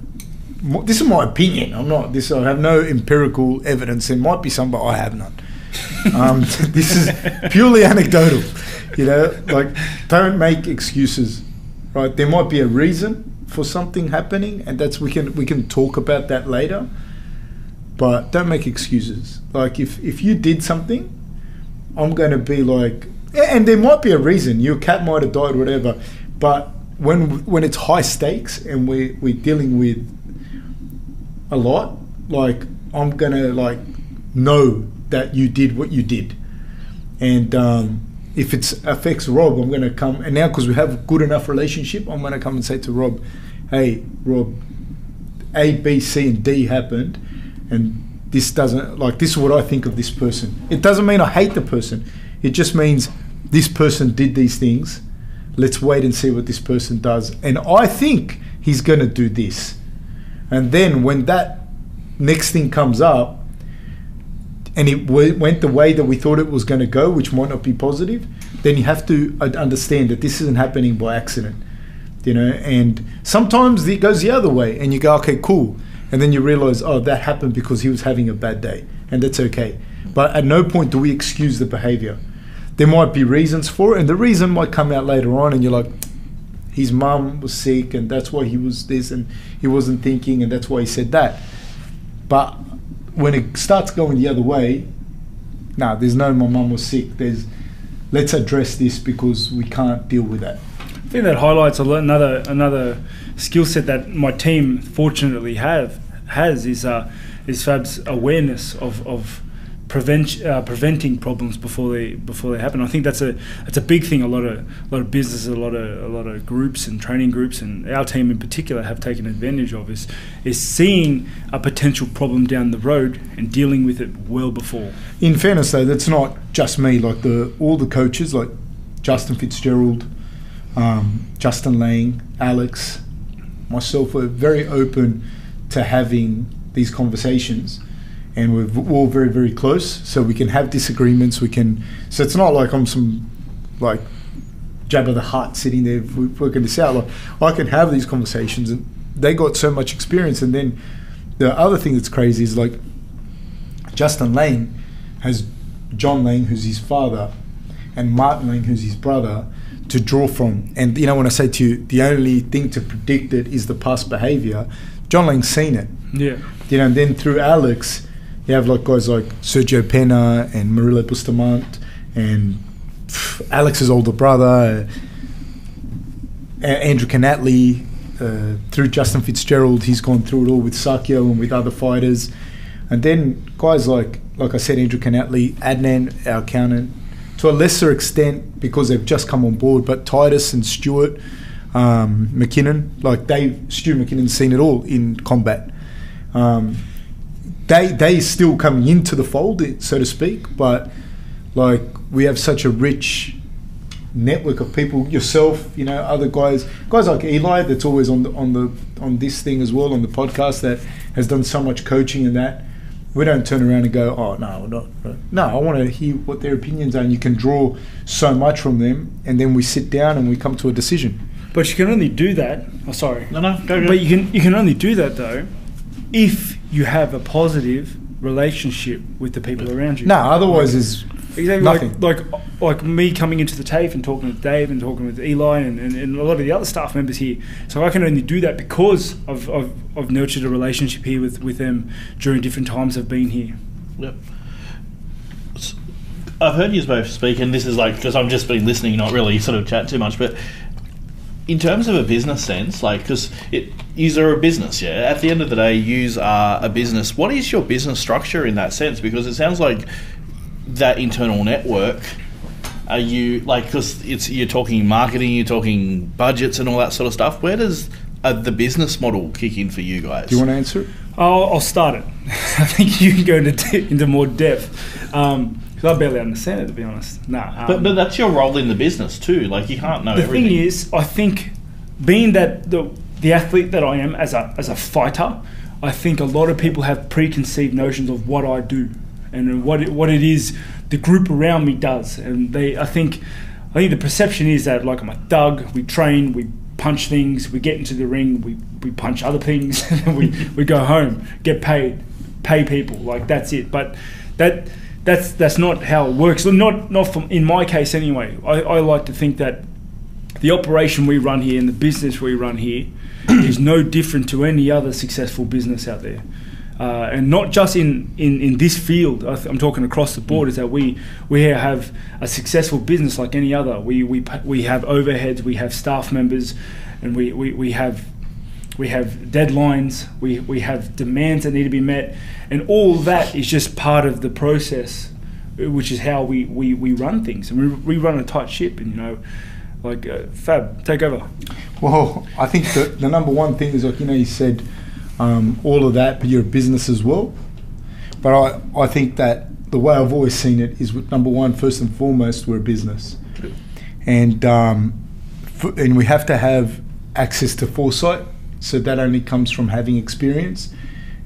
this is my opinion. I'm not this. I have no empirical evidence. There might be some, but I have none. Um, this is purely anecdotal. You know, like don't make excuses. Right? There might be a reason for something happening, and that's we can we can talk about that later. But don't make excuses. Like if if you did something, I'm going to be like, and there might be a reason. Your cat might have died, whatever. But when when it's high stakes and we we're dealing with a lot, like I'm gonna like know that you did what you did, and um, if it affects Rob, I'm gonna come and now because we have a good enough relationship, I'm gonna come and say to Rob, "Hey, Rob, A, B, C, and D happened, and this doesn't like this is what I think of this person. It doesn't mean I hate the person. It just means this person did these things. Let's wait and see what this person does, and I think he's gonna do this." And then when that next thing comes up, and it w- went the way that we thought it was going to go, which might not be positive, then you have to uh, understand that this isn't happening by accident, you know. And sometimes it goes the other way, and you go, okay, cool, and then you realize, oh, that happened because he was having a bad day, and that's okay. But at no point do we excuse the behavior. There might be reasons for it, and the reason might come out later on, and you're like, his mum was sick, and that's why he was this, and he wasn't thinking, and that's why he said that. But when it starts going the other way, nah, there's no my mum was sick. There's let's address this because we can't deal with that. I think that highlights another another skill set that my team fortunately have has is uh, is Fab's awareness of, of prevent uh, preventing problems before they before they happen. I think that's a that's a big thing. A lot of a lot of businesses, a lot of a lot of groups and training groups, and our team in particular have taken advantage of is is seeing a potential problem down the road and dealing with it well before. In fairness, though, that's not just me. Like the all the coaches, like Justin Fitzgerald, um, Justin Lang, Alex, myself, were very open to having these conversations and we're all very very close so we can have disagreements we can so it's not like i'm some like Jabba the Hutt sitting there working this out. Like i can have these conversations and they got so much experience and then the other thing that's crazy is like justin lane has john lane who's his father and martin lane who's his brother to draw from. And you know when i say to you the only thing to predict it is the past behavior john lane's seen it. Yeah. you know, and then through Alex, you have like guys like Sergio Pena and Murilo Bustamante and pff, Alex's older brother, uh, Andrew Canatley, Uh, through Justin Fitzgerald, he's gone through it all with Sakio and with other fighters, and then guys like, like I said, Andrew Canatley, Adnan, our accountant, to a lesser extent because they've just come on board, but Titus and Stuart um, McKinnon, like they, Stu McKinnon's seen it all in combat. Um, they they still coming into the fold, so to speak. But like we have such a rich network of people. Yourself, you know, other guys, guys like Eli, that's always on the on the on this thing as well on the podcast that has done so much coaching and that. We don't turn around and go, oh no, not. No, I want to hear what their opinions are, and you can draw so much from them, and then we sit down and we come to a decision. But you can only do that. Oh, sorry. No, no, go, go. But you can you can only do that though if you have a positive relationship with the people around you. No, otherwise is Exactly Nothing. like like like me coming into the TAFE and talking with Dave and talking with Eli and, and, and a lot of the other staff members here. So I can only do that because I've, I've, I've nurtured a relationship here with, with them during different times I've been here. Yep. I've heard you both speak, and this is like because I've just been listening, not really sort of chat too much. But in terms of a business sense, like because it, yous are a business, yeah. At the end of the day, yous are a business. What is your business structure in that sense? Because it sounds like that internal network. Are you like because it's you're talking marketing, you're talking budgets and all that sort of stuff. Where does uh, the business model kick in for you guys? Do you want to answer it? I'll, I'll start it. I think you can go into, into more depth. Um, 'cause I barely understand it, to be honest. Nah. Um, But, but that's your role in the business too. Like you can't know the everything. thing is, I think being that the the athlete that I am as a as a fighter, I think a lot of people have preconceived notions of what I do and what it, what it is the group around me does, and they I think I think the perception is that like I'm a thug, we train, we punch things, we get into the ring, we, we punch other things, and then we, we go home, get paid, pay people, like that's it. But that that's that's not how it works. Not not from in my case anyway. I, I like to think that the operation we run here and the business we run here is no different to any other successful business out there. Uh, and not just in, in, in this field, I I'm talking across the board, is that we, we have a successful business like any other. We, we, we have overheads, we have staff members, and we, we, we have we have deadlines, we, we have demands that need to be met, and all that is just part of the process, uh, which is how we, we, we run things. And we, we run a tight ship, and you know, like uh, Fab, take over. Well, I think the, the number one thing is like you know you said um, all of that, but you're a business as well. But I, I think that the way I've always seen it is number one, first and foremost, we're a business, and um, f- and we have to have access to foresight. So that only comes from having experience,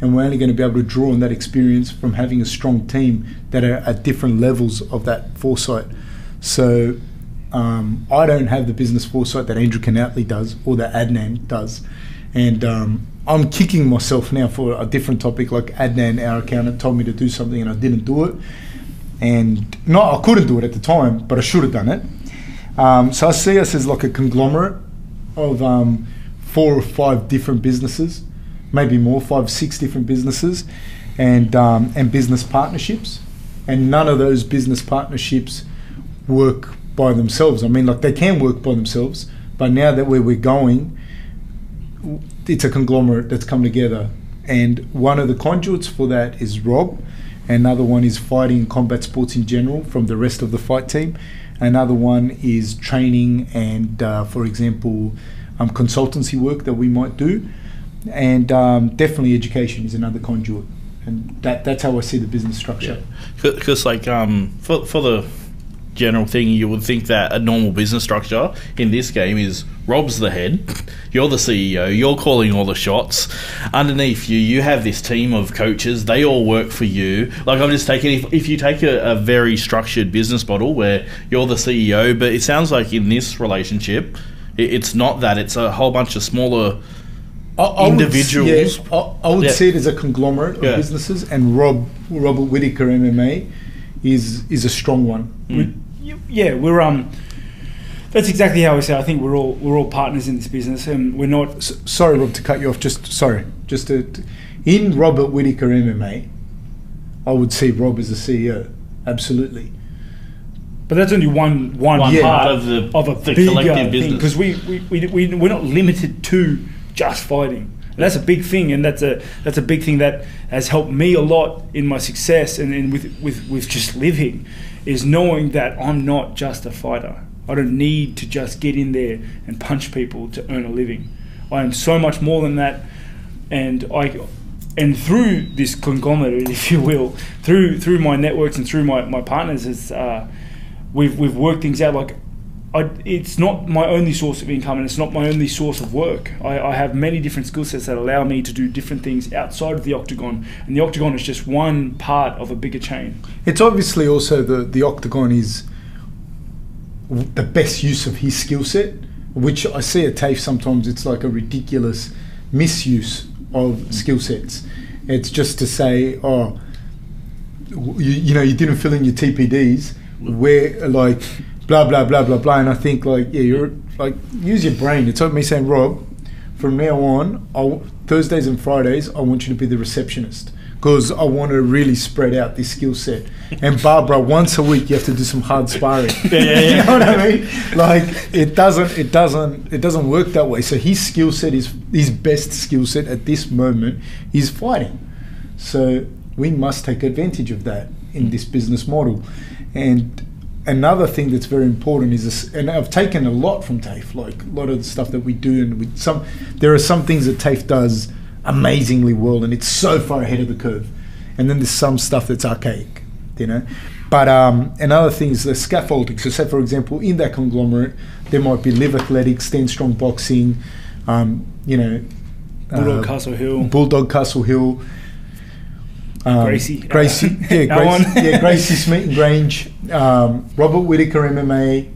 and we're only going to be able to draw on that experience from having a strong team that are at different levels of that foresight. So um, I don't have the business foresight that Andrew Canoutley does or that Adnan does. And um, I'm kicking myself now for a different topic. Like Adnan, our accountant, told me to do something and I didn't do it. And no, I couldn't do it at the time, but I should have done it. Um, so I see us as like a conglomerate of um, four or five different businesses, maybe more, five, six different businesses, and um, and business partnerships. And none of those business partnerships work by themselves. I mean, like they can work by themselves, but now that where we're going, it's a conglomerate that's come together. And one of the conduits for that is Rob, Another one is fighting combat sports in general from the rest of the fight team. Another one is training and, uh, for example, um, consultancy work that we might do. And um, definitely education is another conduit. And that, that's how I see the business structure. Because, like, um, for, for the general thing, you would think that a normal business structure in this game is Rob's the head, you're the CEO, you're calling all the shots. Underneath you, you have this team of coaches, they all work for you. Like, I'm just taking, if, if you take a, a very structured business model where you're the CEO, but it sounds like in this relationship, it's not that, it's a whole bunch of smaller I- I would- individuals. yeah, I, I would Yeah. see it as a conglomerate of Yeah. businesses, and Rob Robert Whittaker MMA is is a strong one. We- yeah, we're um. That's exactly how we say. I think we're all we're all partners in this business, and we're not. S- sorry, Rob, to cut you off. Just sorry, just to, to- in Robert Whittaker MMA, I would see Rob as the CEO. Absolutely. But that's only one one, One Yeah. part of the- of a the bigger collective thing business. because we we, we we we're not limited to just fighting. And that's a big thing, and that's a that's a big thing that has helped me a lot in my success and, and with, with with just living, is knowing that I'm not just a fighter. I don't need to just get in there and punch people to earn a living. I am so much more than that, and I and through this conglomerate, if you will, through through my networks and through my, my partners, is uh, we've we've worked things out. Like, I, it's not my only source of income, and it's not my only source of work. I, I have many different skill sets that allow me to do different things outside of the octagon, and the octagon is just one part of a bigger chain. It's obviously also the the octagon is the best use of his skill set, which I see at TAFE sometimes. It's like a ridiculous misuse of skill sets. It's just to say, oh, you, you know, you didn't fill in your TPDs, where like blah blah blah blah blah. And I think like, yeah, you're like use your brain. It's like me saying, Rob, from now on, I'll, Thursdays and Fridays, I want you to be the receptionist because I want to really spread out this skill set. And Barbara, once a week, you have to do some hard sparring. yeah, yeah. you know what I mean? Like it doesn't, it doesn't, it doesn't work that way. So his skill set is his best skill set at this moment is fighting. So we must take advantage of that in this business model. And another thing that's very important is this, and I've taken a lot from TAFE, like a lot of the stuff that we do, and we, some there are some things that TAFE does amazingly well, and it's so far ahead of the curve. And then there's some stuff that's archaic, you know. But um, another thing is the scaffolding. So, say for example, in that conglomerate, there might be live athletics, stand strong boxing, um, you know, Bulldog uh, Castle Hill. Bulldog Castle Hill. Um, Gracie. Gracie, yeah, Gracie, yeah, Gracie Smeaton Grange, um, Robert Whittaker MMA,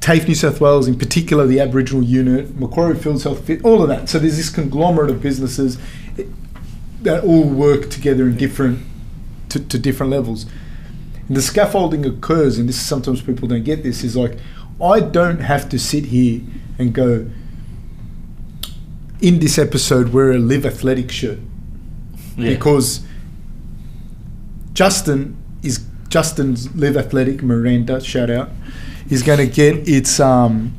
TAFE New South Wales, in particular the Aboriginal unit, Macquarie Fields Health Fit, all of that. So there's this conglomerate of businesses that all work together in different to, to different levels. And the scaffolding occurs, and this is sometimes people don't get this, is like I don't have to sit here and go in this episode wear a live athletic shirt Yeah. because Justin is Justin's Live Athletic Miranda shout out is going to get its um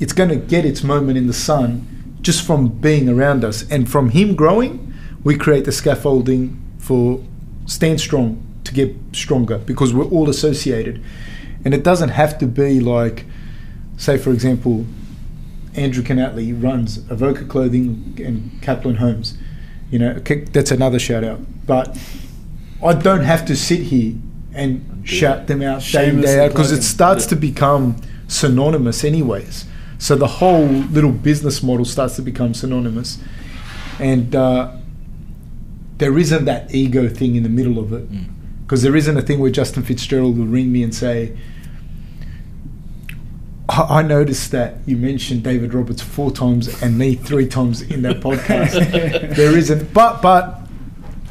it's going to get its moment in the sun just from being around us. And from him growing we create the scaffolding for stand strong to get stronger because we're all associated. And it doesn't have to be like say for example Andrew Canatley runs Avoca Clothing and Kaplan Homes. You know that's another shout out. But I don't have to sit here and shout them out day in day out because it starts to become synonymous anyways. So the whole little business model starts to become synonymous. And uh, there isn't that ego thing in the middle of it. Mm. because there isn't a thing where Justin Fitzgerald will ring me and say I I noticed that you mentioned David Roberts four times and me three times in that podcast. there isn't, but but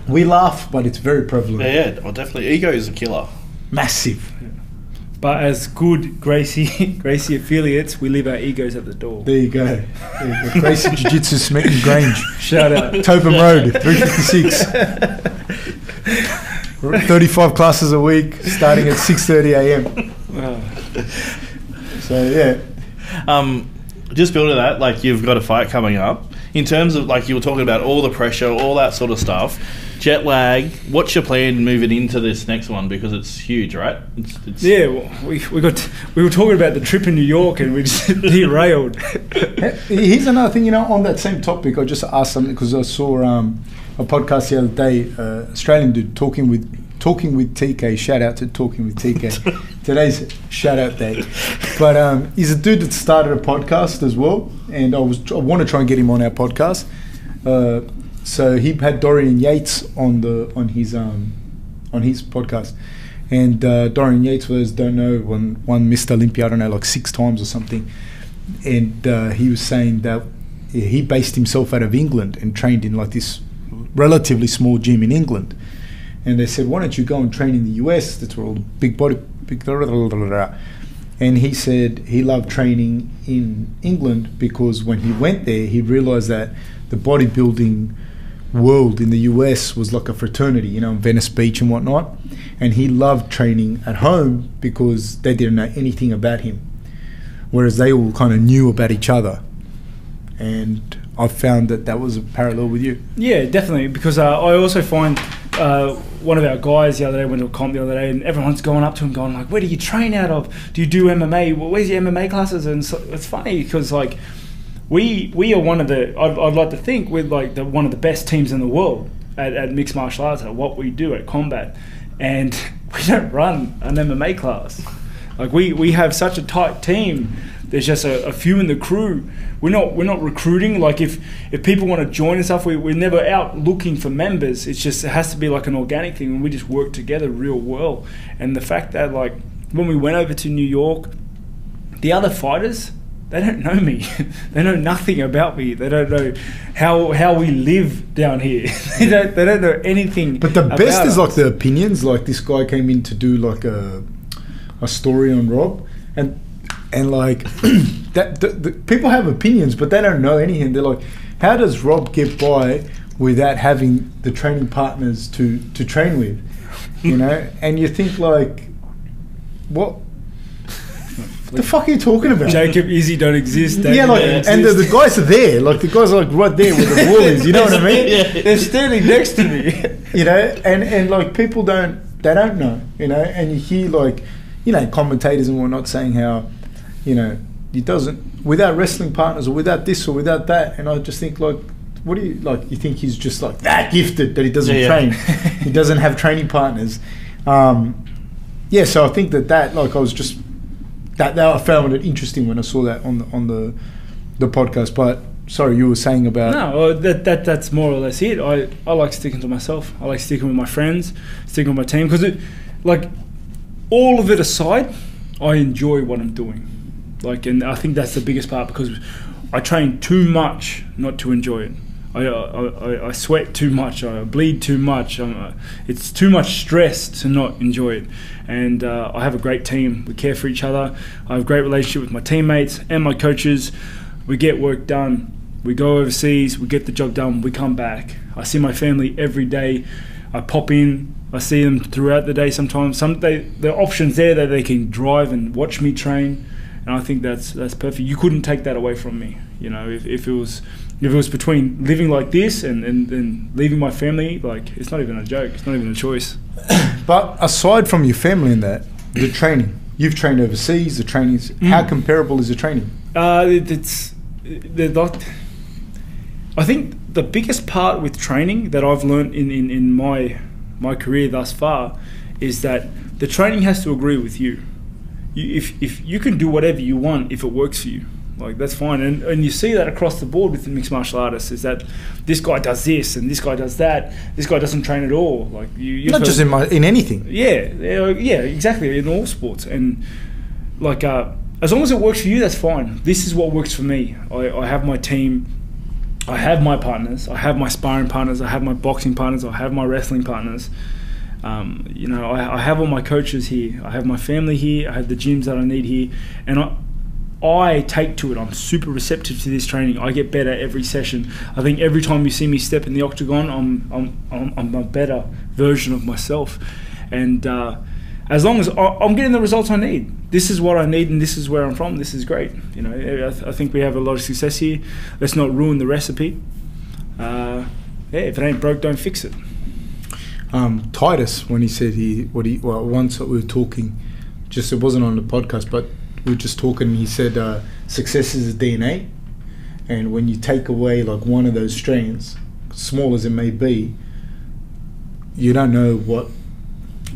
we laugh, but it's very prevalent, Yeah, yeah, well, definitely. Ego is a killer. massive. But as good Gracie Gracie affiliates, we leave our egos at the door. There you go. There you go. Gracie Jiu Jitsu Smeaton Grange, Shout out. Tobin Road, three fifty six. Thirty five classes a week, starting at six thirty a.m. Uh, So yeah, Um, just building that, like you've got a fight coming up. in terms of like you were talking about all the pressure, all that sort of stuff, jet lag. What's your plan moving into this next one because it's huge, right? It's, it's Yeah, well, we, we got we were talking about the trip in New York and we just derailed. Here's another thing, you know, on that same topic, I just asked something because I saw um, a podcast the other day, uh, Australian dude talking with talking with TK. Shout out to talking with TK. Today's shout out day, but um, he's a dude that started a podcast as well, and I was I want to try and get him on our podcast. Uh, so he had Dorian Yates on the on his um, on his podcast. And uh, Dorian Yates, for those don't know, won, won Mr. Olympia, I don't know, like six times or something and uh, he was saying that he based himself out of England and trained in like this relatively small gym in England. And they said, "Why don't you go and train in the US? That's where all the big body, big." blah, blah, blah." And he said he loved training in England because when he went there, he realized that the bodybuilding world in the US was like a fraternity, you know, in Venice Beach and whatnot. And he loved training at home because they didn't know anything about him whereas they all kind of knew about each other. And I found that that was a parallel with you. Yeah, definitely. Because uh, I also find uh, one of our guys the other day went to a comp the other day, and everyone's going up to him, going like, "Where do you train out of? Do you do MMA? Well, where's your MMA classes?" And so, it's funny because like we we are one of the I'd, I'd like to think we're like the one of the best teams in the world at, at mixed martial arts at what we do at combat, and we don't run an MMA class. Like we we have such a tight team. There's just a, a few in the crew. We're not we're not recruiting. Like if if people want to join and stuff, we, we're never out looking for members. It's just it has to be like an organic thing, and we just work together real well. And the fact that like when we went over to New York, the other fighters they don't know me. they know nothing about me. They don't know how how we live down here. they don't they don't know anything. But the best is us. like the opinions. Like this guy came in to do like a a story on Rob, and and like that the, the, people have opinions, but they don't know anything. They're like, how does Rob get by without having the training partners to to train with? You know, and you think like, what? The fuck are you talking about? Jacob Izzy don't exist. David yeah, like, don't and the, the guys are there. Like the guys are like right there where the wall is. You know what I mean? Yeah. They're standing next to me. you know, and and like people don't they don't know, you know, and you hear like, you know, commentators and whatnot saying how, you know, he doesn't without wrestling partners or without this or without that, and I just think like. What do you like? You think he's just like that gifted that he doesn't Yeah, train? yeah. he doesn't have training partners. Um, yeah, so I think that that like I was just that, that I found it interesting when I saw that on the on the the podcast. But sorry, you were saying about No, that, that that's more or less it. I, I like sticking to myself. I like sticking with my friends, sticking with my team because it, like, all of it aside, I enjoy what I'm doing. Like, and I think that's the biggest part because I train too much not to enjoy it. I, I, I, sweat too much. I bleed too much. Uh, it's too much stress to not enjoy it. And uh, I have a great team. We care for each other. I have a great relationship with my teammates and my coaches. We get work done. We go overseas. We get the job done. We come back. I see my family every day. I pop in. I see them throughout the day. Sometimes, some they the options there that they can drive and watch me train, and I think that's that's perfect. You couldn't take that away from me. You know, if, if it was if it was between living like this and, and, and leaving my family, like it's not even a joke. It's not even a choice. But aside from your family and that, the training you've trained overseas. The training is how Mm. comparable is the training? Uh, it, it's the not. I think the biggest part with training that I've learned in, in, in my my career thus far is that the training has to agree with you. you if, if you can do whatever you want if it works for you, like that's fine. And, and you see that across the board with the mixed martial artists is that this guy does this and this guy does that. This guy doesn't train at all. Like you, you Not just in my in anything. yeah, yeah, yeah, exactly. In all sports, and like uh, as long as it works for you, that's fine. This is what works for me. I, I have my team. I have my partners. I have my sparring partners. I have my boxing partners. I have my wrestling partners. Um, you know, I, I have all my coaches here. I have my family here. I have the gyms that I need here, and I. I take to it. I'm super receptive to this training. I get better every session. I think every time you see me step in the octagon, I'm I'm I'm, I'm a better version of myself, and uh, as long as I'm getting the results I need, this is what I need, and this is where I'm from. This is great. You know, I, th- I think we have a lot of success here. Let's not ruin the recipe. Uh, yeah, if it ain't broke, don't fix it. um, Titus when he said he what he well once we were talking, just it wasn't on the podcast, but we were just talking. He said uh, success is DNA, and when you take away like one of those strands, small as it may be, you don't know what.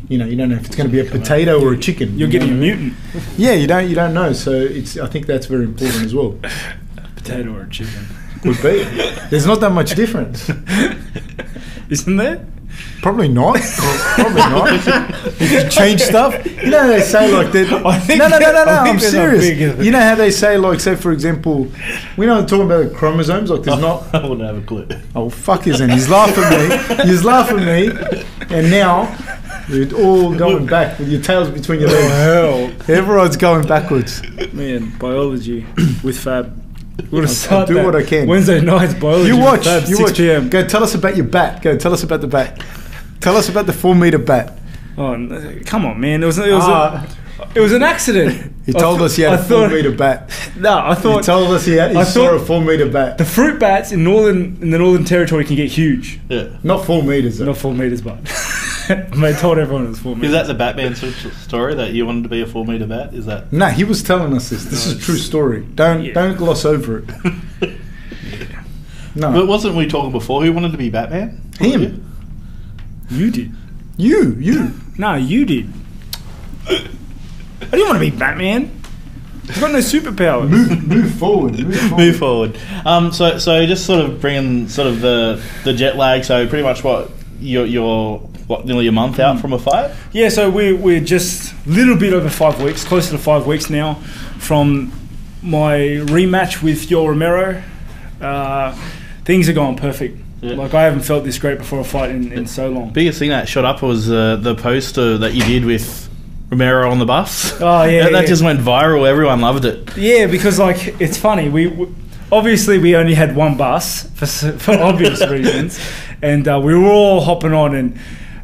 You know, you don't know if it's going to be a potato or a chicken. You're you getting a mutant Yeah, you don't. You don't know. So it's. I think that's very important as well. potato or a chicken, Could be. There's not that much difference. isn't there? Probably not. Probably not. You can change stuff. You know how they say like that. No, no, no, no, no. I think I'm serious. You know how they say like, say for example, we know talking about chromosomes. Like there's not. I wouldn't have a clue. Oh fuck, isn't he's laughing at me? He's laughing at me, and now you're all going back with your tails between your legs. Hell, Everyone's going backwards. man, biology with Fab. We're gonna I'll start do that. what I can. Wednesday nights biology. You watch. Fab, You 6 watch. p.m. Go tell us about your bat. Go tell us about the bat. Tell us about the four meter bat. Oh, n- come on, man! It was it was Ah. a, it was an accident. He I told th- us he had I a four thought- meter bat. No, I thought. He thought told us he had. He I saw thought- a four meter bat. the fruit bats in northern in the northern territory can get huge. Yeah. Not four meters. Though. Not four meters, but I told everyone it was four meters. Is that the Batman s- story that you wanted to be a four meter bat? Is that? No, he was telling us this. This is a true story. Don't Yeah. don't gloss over it. No, But wasn't we talking before? Who wanted to be Batman? him, you did? you, you. No, you did. I didn't want to be Batman. I've got no superpowers. Move, move forward. Move forward. Move forward. Um, so, so just sort of bringing sort of the the jet lag. So pretty much what you're, you're what nearly a month out from a fight. Yeah, so we're, we're just a little bit over five weeks, closer to five weeks now from my rematch with Yoel Romero. Uh, things are going perfect. Yeah. Like, I haven't felt this great before a fight in, in so long. Biggest thing that shot up was uh, the poster that you did with Romero on the bus. Oh, yeah, that, that yeah. just went viral. Everyone loved it. Yeah, because, like, it's funny. We, we Obviously, we only had one bus for, for obvious reasons. And uh, we were all hopping on, and,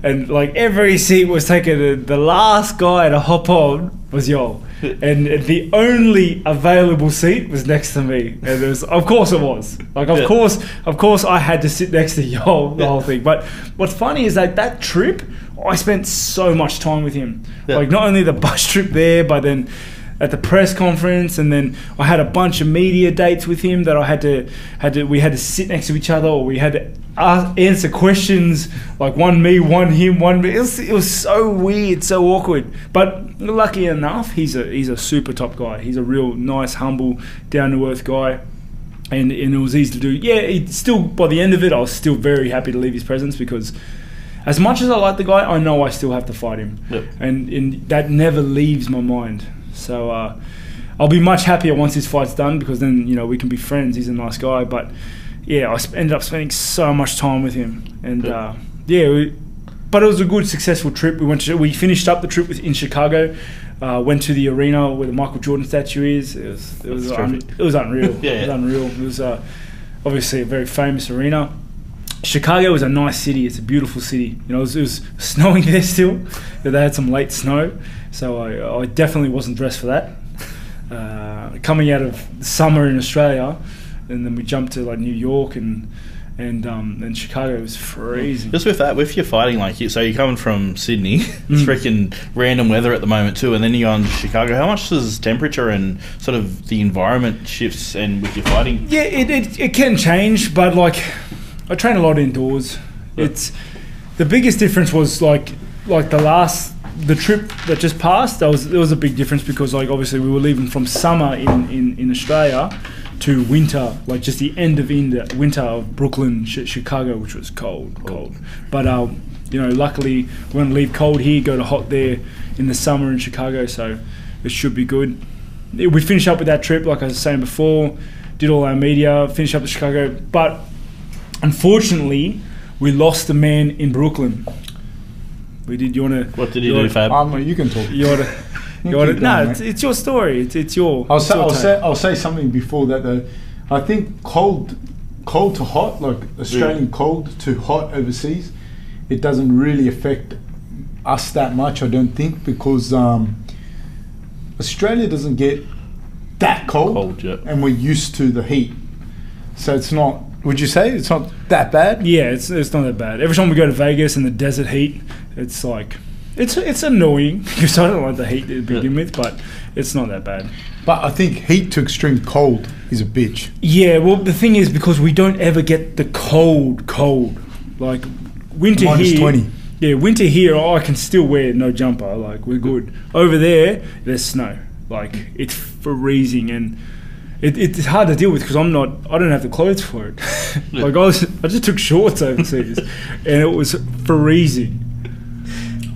and like, every seat was taken. and The last guy to hop on was Yoel. and the only available seat was next to me. And it was, of course, it was. Like, of Yeah. course, of course, I had to sit next to Yoel the Yeah. whole thing. But what's funny is that that trip, I spent so much time with him. Yeah. Like, not only the bus trip there, but then at the press conference, and then I had a bunch of media dates with him that I had to had to we had to sit next to each other, or we had to ask, answer questions like one me, one him, one me. It was, it was so weird, so awkward. But lucky enough, he's a he's a super top guy. He's a real nice, humble, down to earth guy. And, and it was easy to do. Yeah, it still by the end of it, I was still very happy to leave his presence because, as much as I like the guy, I know I still have to fight him Yep. and, and that never leaves my mind. So uh, I'll be much happier once his fight's done because then you know we can be friends. He's a nice guy, but yeah, I sp- ended up spending so much time with him, and uh, yeah, we, but it was a good, successful trip. We went to we finished up the trip with in Chicago. Uh, went to the arena where the Michael Jordan statue is. It was it was un- it was unreal. Yeah, It was unreal. It was uh, obviously a very famous arena. Chicago is a nice city. It's a beautiful city. You know, it was, it was snowing there still. They had some late snow, so I, I definitely wasn't dressed for that. Uh, coming out of summer in Australia, and then we jumped to like New York and and um, and Chicago. Was freezing. Just with that, with your fighting, like you, so you're coming from Sydney, it's Mm. freaking random weather at the moment too, and then you go on to Chicago. How much does temperature and sort of the environment shifts and with your fighting? Yeah, it, it, it can change, but like I train a lot indoors. Yeah. It's the biggest difference was like like the last the trip that just passed. That was there was a big difference because like obviously we were leaving from summer in, in, in Australia to winter, like just the end of in winter of Brooklyn, Ch- Chicago, which was cold, cold. But um, you know, luckily we're going to leave cold here, go to hot there in the summer in Chicago, so it should be good we finished up with that trip, like I was saying before, did all our media, finished up with Chicago, but unfortunately, we lost a man in Brooklyn. We did. You want to? What did he do, Fab? Um, you can talk. You want to? You You want keep to? No, it's, it's your story. It's, it's your. I'll it's say, your I'll say I'll say something before that though. I think cold, cold to hot, like Australian cold to hot overseas, it doesn't really affect us that much. I don't think because um, Australia doesn't get that cold, Cold, yeah. and we're used to the heat. So it's not. Would you say it's not that bad? Yeah, it's it's not that bad. Every time we go to Vegas in the desert heat, it's like it's it's annoying because I don't like the heat to begin Yeah. with, but it's not that bad. But I think heat to extreme cold is a bitch. Yeah, well, the thing is because we don't ever get the cold, cold like winter Minus here. 20. Yeah, winter here, oh, I can still wear no jumper. Like we're good. Over there, there's snow. Like it's freezing and. It, it's hard to deal with because I'm not. I don't have the clothes for it. like I was, I just took shorts overseas, and it was freezing.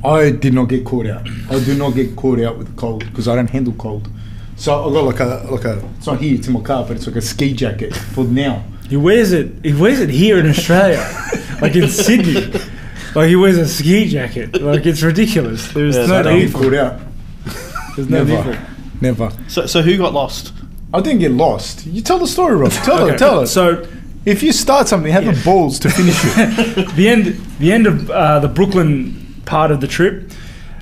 I did not get caught out. I do not get caught out with the cold because I don't handle cold. So I got like a like a. It's not here. It's in my car, but it's like a ski jacket for now. He wears it. He wears it here in Australia, like in Sydney. Like he wears a ski jacket. Like it's ridiculous. There's Yeah, no I don't need for caught it. out. There's no Never. Never. So, so who got lost? I didn't get lost. You tell the story, Rob. Tell Okay, it. Tell it. So if you start something, have the balls to finish it. the end, the end of uh, the Brooklyn part of the trip,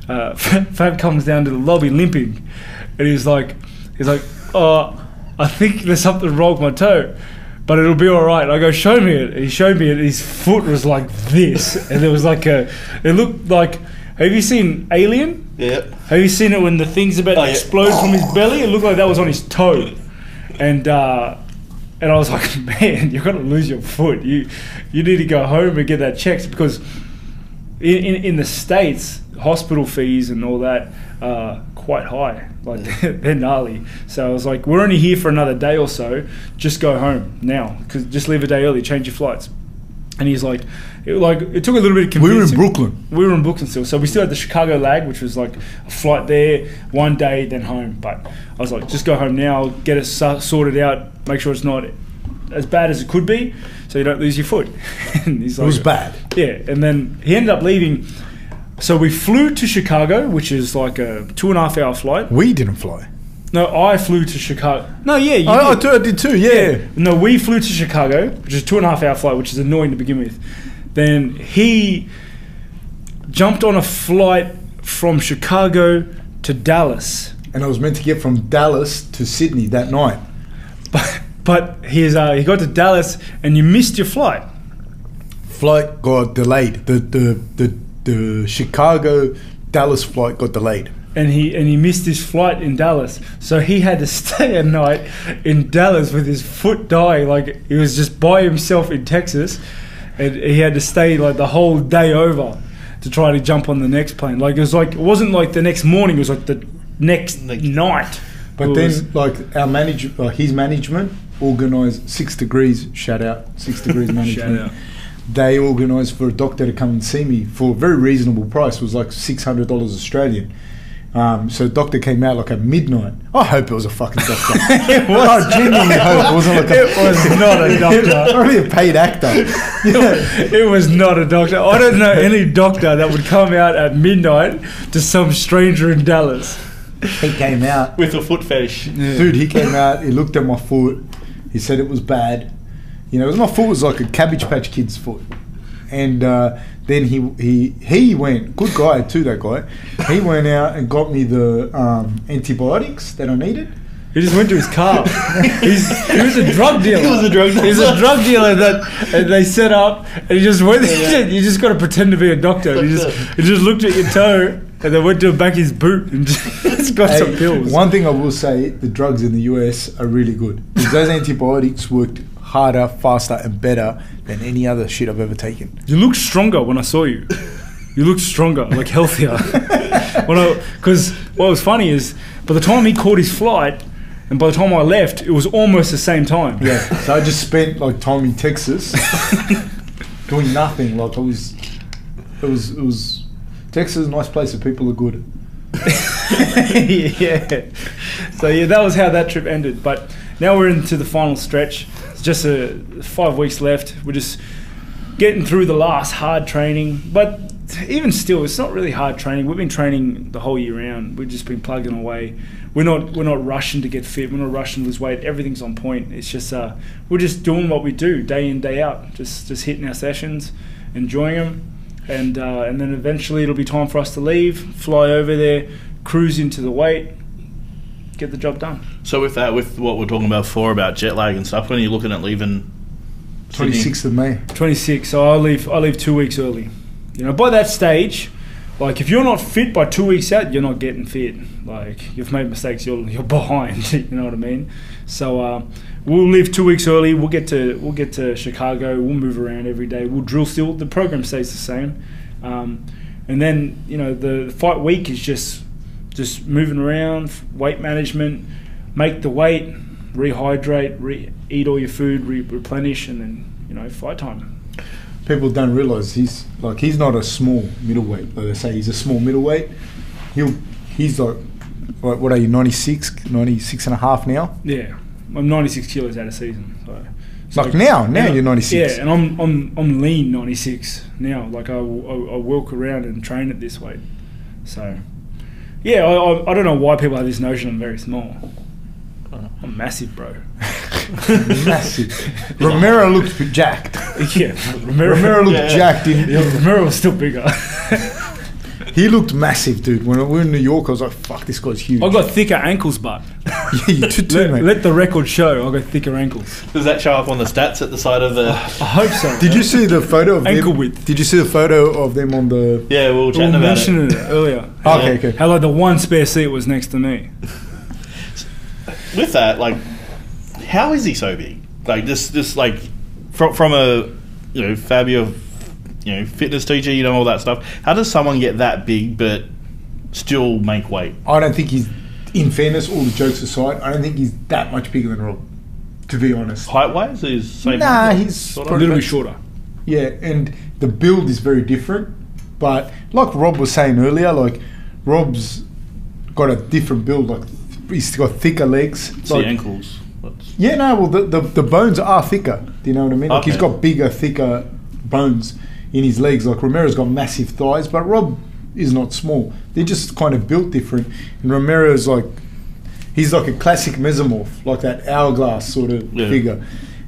uh, Fab comes down to the lobby limping, and he's like, he's like, oh, I think there's something wrong with my toe. But it'll be all right. And I go, show me it. He showed me it. His foot was like this, and there was like a. It looked like. Have you seen Alien? Yeah. Have you seen it when the thing's about Oh, to yeah. explode from his belly? It looked like that was on his toe, and uh, and I was like, man, you're gonna lose your foot. You you need to go home and get that checked because in in, in the states, hospital fees and all that are quite high. Like they're, they're gnarly. So I was like, we're only here for another day or so. Just go home now, because just leave a day early, change your flights. And he's like, it, like it took a little bit of confusion. We were in. Brooklyn. We were in Brooklyn still, so we still had the Chicago lag, which was like a flight there, one day, then home. But I was like, just go home now, get it sorted out, make sure it's not as bad as it could be, so you don't lose your foot. and he's It was bad. Yeah, and then he ended up leaving. So we flew to Chicago, which is like a two and a half hour flight. We didn't fly. No, I flew to Chicago. No, yeah, you I, I, did. too, I did too. Yeah. No, we flew to Chicago, which is a two and a half hour flight, which is annoying to begin with. Then he jumped on a flight from Chicago to Dallas, And I was meant to get from Dallas to Sydney that night. but but he's uh, he got to Dallas and you missed your flight. Flight got delayed. The the the, the Chicago Dallas flight got delayed. And he and he missed his flight in Dallas, so he had to stay a night in Dallas with his foot dying. Like he was just by himself in Texas, and he had to stay like the whole day over to try to jump on the next plane. Like it was like it wasn't like the next morning; it was like the next Next- night. But It then, like our manage, uh, his management organised six degrees. Shout out, six degrees management. They organised for a doctor to come and see me for a very reasonable price. It was like six hundred dollars Australian. Um, so the doctor came out like at midnight. I hope it was a fucking doctor. it was. I genuinely hope it wasn't like a. It was not a doctor. Probably a paid actor. it was not a doctor. I don't know any doctor that would come out at midnight to some stranger in Dallas. he came out. With a foot fetish. Dude, he came out. He looked at my foot. He said it was bad. You know, it was my foot was like a Cabbage Patch Kid's foot. And uh, then he he he went. Good guy too. That guy. He went out and got me the um, antibiotics that I needed. He just went to his car. He's, he was a drug dealer. He was a drug dealer. He's a dealer. drug dealer that and they set up, and he just went. You just got to pretend to be a doctor. He just he just looked at your toe, and then went to back his boot and just got some pills. One thing I will say, the drugs in the US are really good. Because those antibiotics worked harder, faster, and better than any other shit I've ever taken. You looked stronger when I saw you. You looked stronger, like healthier. because what was funny is, by the time he caught his flight, and by the time I left, it was almost the same time. Yeah. So I just spent like time in Texas doing nothing. Like I was, it was, it was. Texas is a nice place. The people are good. yeah. So yeah, that was how that trip ended. But now we're into the final stretch. It's just a five weeks left. We're just getting through the last hard training. But even still, it's not really hard training. We've been training the whole year round. We've just been plugging away. We're not we're not rushing to get fit. We're not rushing to lose weight. Everything's on point. It's just uh, we're just doing what we do day in day out. Just just hitting our sessions, enjoying them. and uh, and then eventually it'll be time for us to leave, fly over there, cruise into the weight, get the job done. So with that, with what we're talking about before about jet lag and stuff, when are you looking at leaving? 26th of May. 26. So I leave. I leave two weeks early. You know, by that stage, like if you're not fit by two weeks out, you're not getting fit. Like you've made mistakes, you're you're behind. you know what I mean? So uh, we'll leave two weeks early. We'll get to we'll get to Chicago. We'll move around every day. We'll drill still. The program stays the same. Um, and then you know the, the fight week is just just moving around, weight management, make the weight, rehydrate, re- eat all your food, re- replenish, and then you know fight time. People don't realise he's like he's not a small middleweight. Like they say, he's a small middleweight. He'll he's like what, what are you 96, 96 and a half now? Yeah, I'm 96 kilos out of season. So, so Like now, now you're 96. Yeah, and I'm I'm I'm lean 96 now. Like I, I, I walk around and train at this weight. So yeah, I, I, I don't know why people have this notion I'm very small. I'm massive, bro. Massive. Romero looked jacked. yeah, Romero, Romero looked Yeah. jacked. In, yeah, Romero was still bigger. He looked massive, dude. When we were in New York, I was like, "Fuck, this guy's huge." I've got thicker ankles, but yeah, you did too, let, mate. let the record show I've got thicker ankles. Does that show up on the stats at the side of the? I hope so. Did you see the photo of Ankle them? width. Did you see the photo of them on the? Yeah, we were We chatting were about it. it earlier. Okay, okay. How like the one spare seat was next to me. With that, like, how is he so big? Like, this, this, like, from from a, you know, Fabio, you know, fitness teacher, you know, all that stuff. How does someone get that big but still make weight? I don't think he's. In fairness, all the jokes aside, I don't think he's that much bigger than Rob. To be honest. Height wise, is same. Nah, he's sort A little bit shorter. Yeah, and the build is very different. But like Rob was saying earlier, like Rob's got a different build. Like he's got thicker legs. It's the ankles. What's- yeah, no, well the, the the bones are thicker. Do you know what I mean? Like he's got bigger, thicker bones in his legs. Like Romero's got massive thighs, but Rob is not small. They're just kind of built different. And Romero's like he's like a classic mesomorph, like that hourglass sort of Yeah. figure.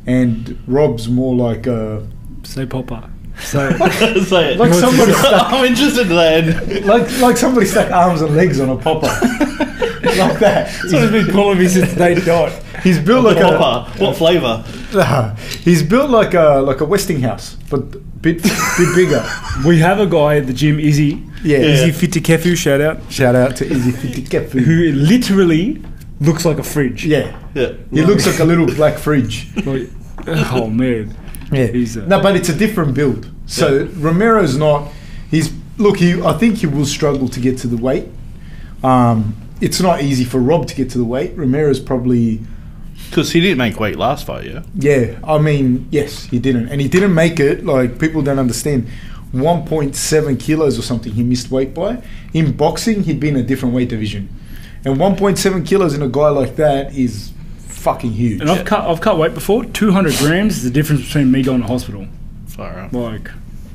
And Rob's more like a Say Popeye. So Say it. Like somebody stuck- I'm interested then. like like somebody stuck arms and legs on a popper, like that. Someone's been calling me since day dot. He's built like a Popper. What flavour? Nah, he's built like a like a Westinghouse, but bit bit bigger. We have a guy at the gym, Izzy. Yeah. Izzy Fitikefu, shout out. Shout out to Izzy Fitikefu. Who literally looks like a fridge. Yeah, Yeah. he looks like a little black fridge. Like, oh man. Yeah, He's a- no, but it's a different build. So Romero's not. He's look. He I think he will struggle to get to the weight. Um, it's not easy for Rob to get to the weight. Romero's probably Because he didn't make weight last fight, yeah. Yeah, I mean, yes, he didn't, and he didn't make it. Like people don't understand, one point seven kilos or something. He missed weight by. In boxing, he'd be in a different weight division, and one point seven kilos in a guy like that is fucking huge. And I've cut I've cut weight before. Two hundred grams is the difference between me going to hospital. Far out. Like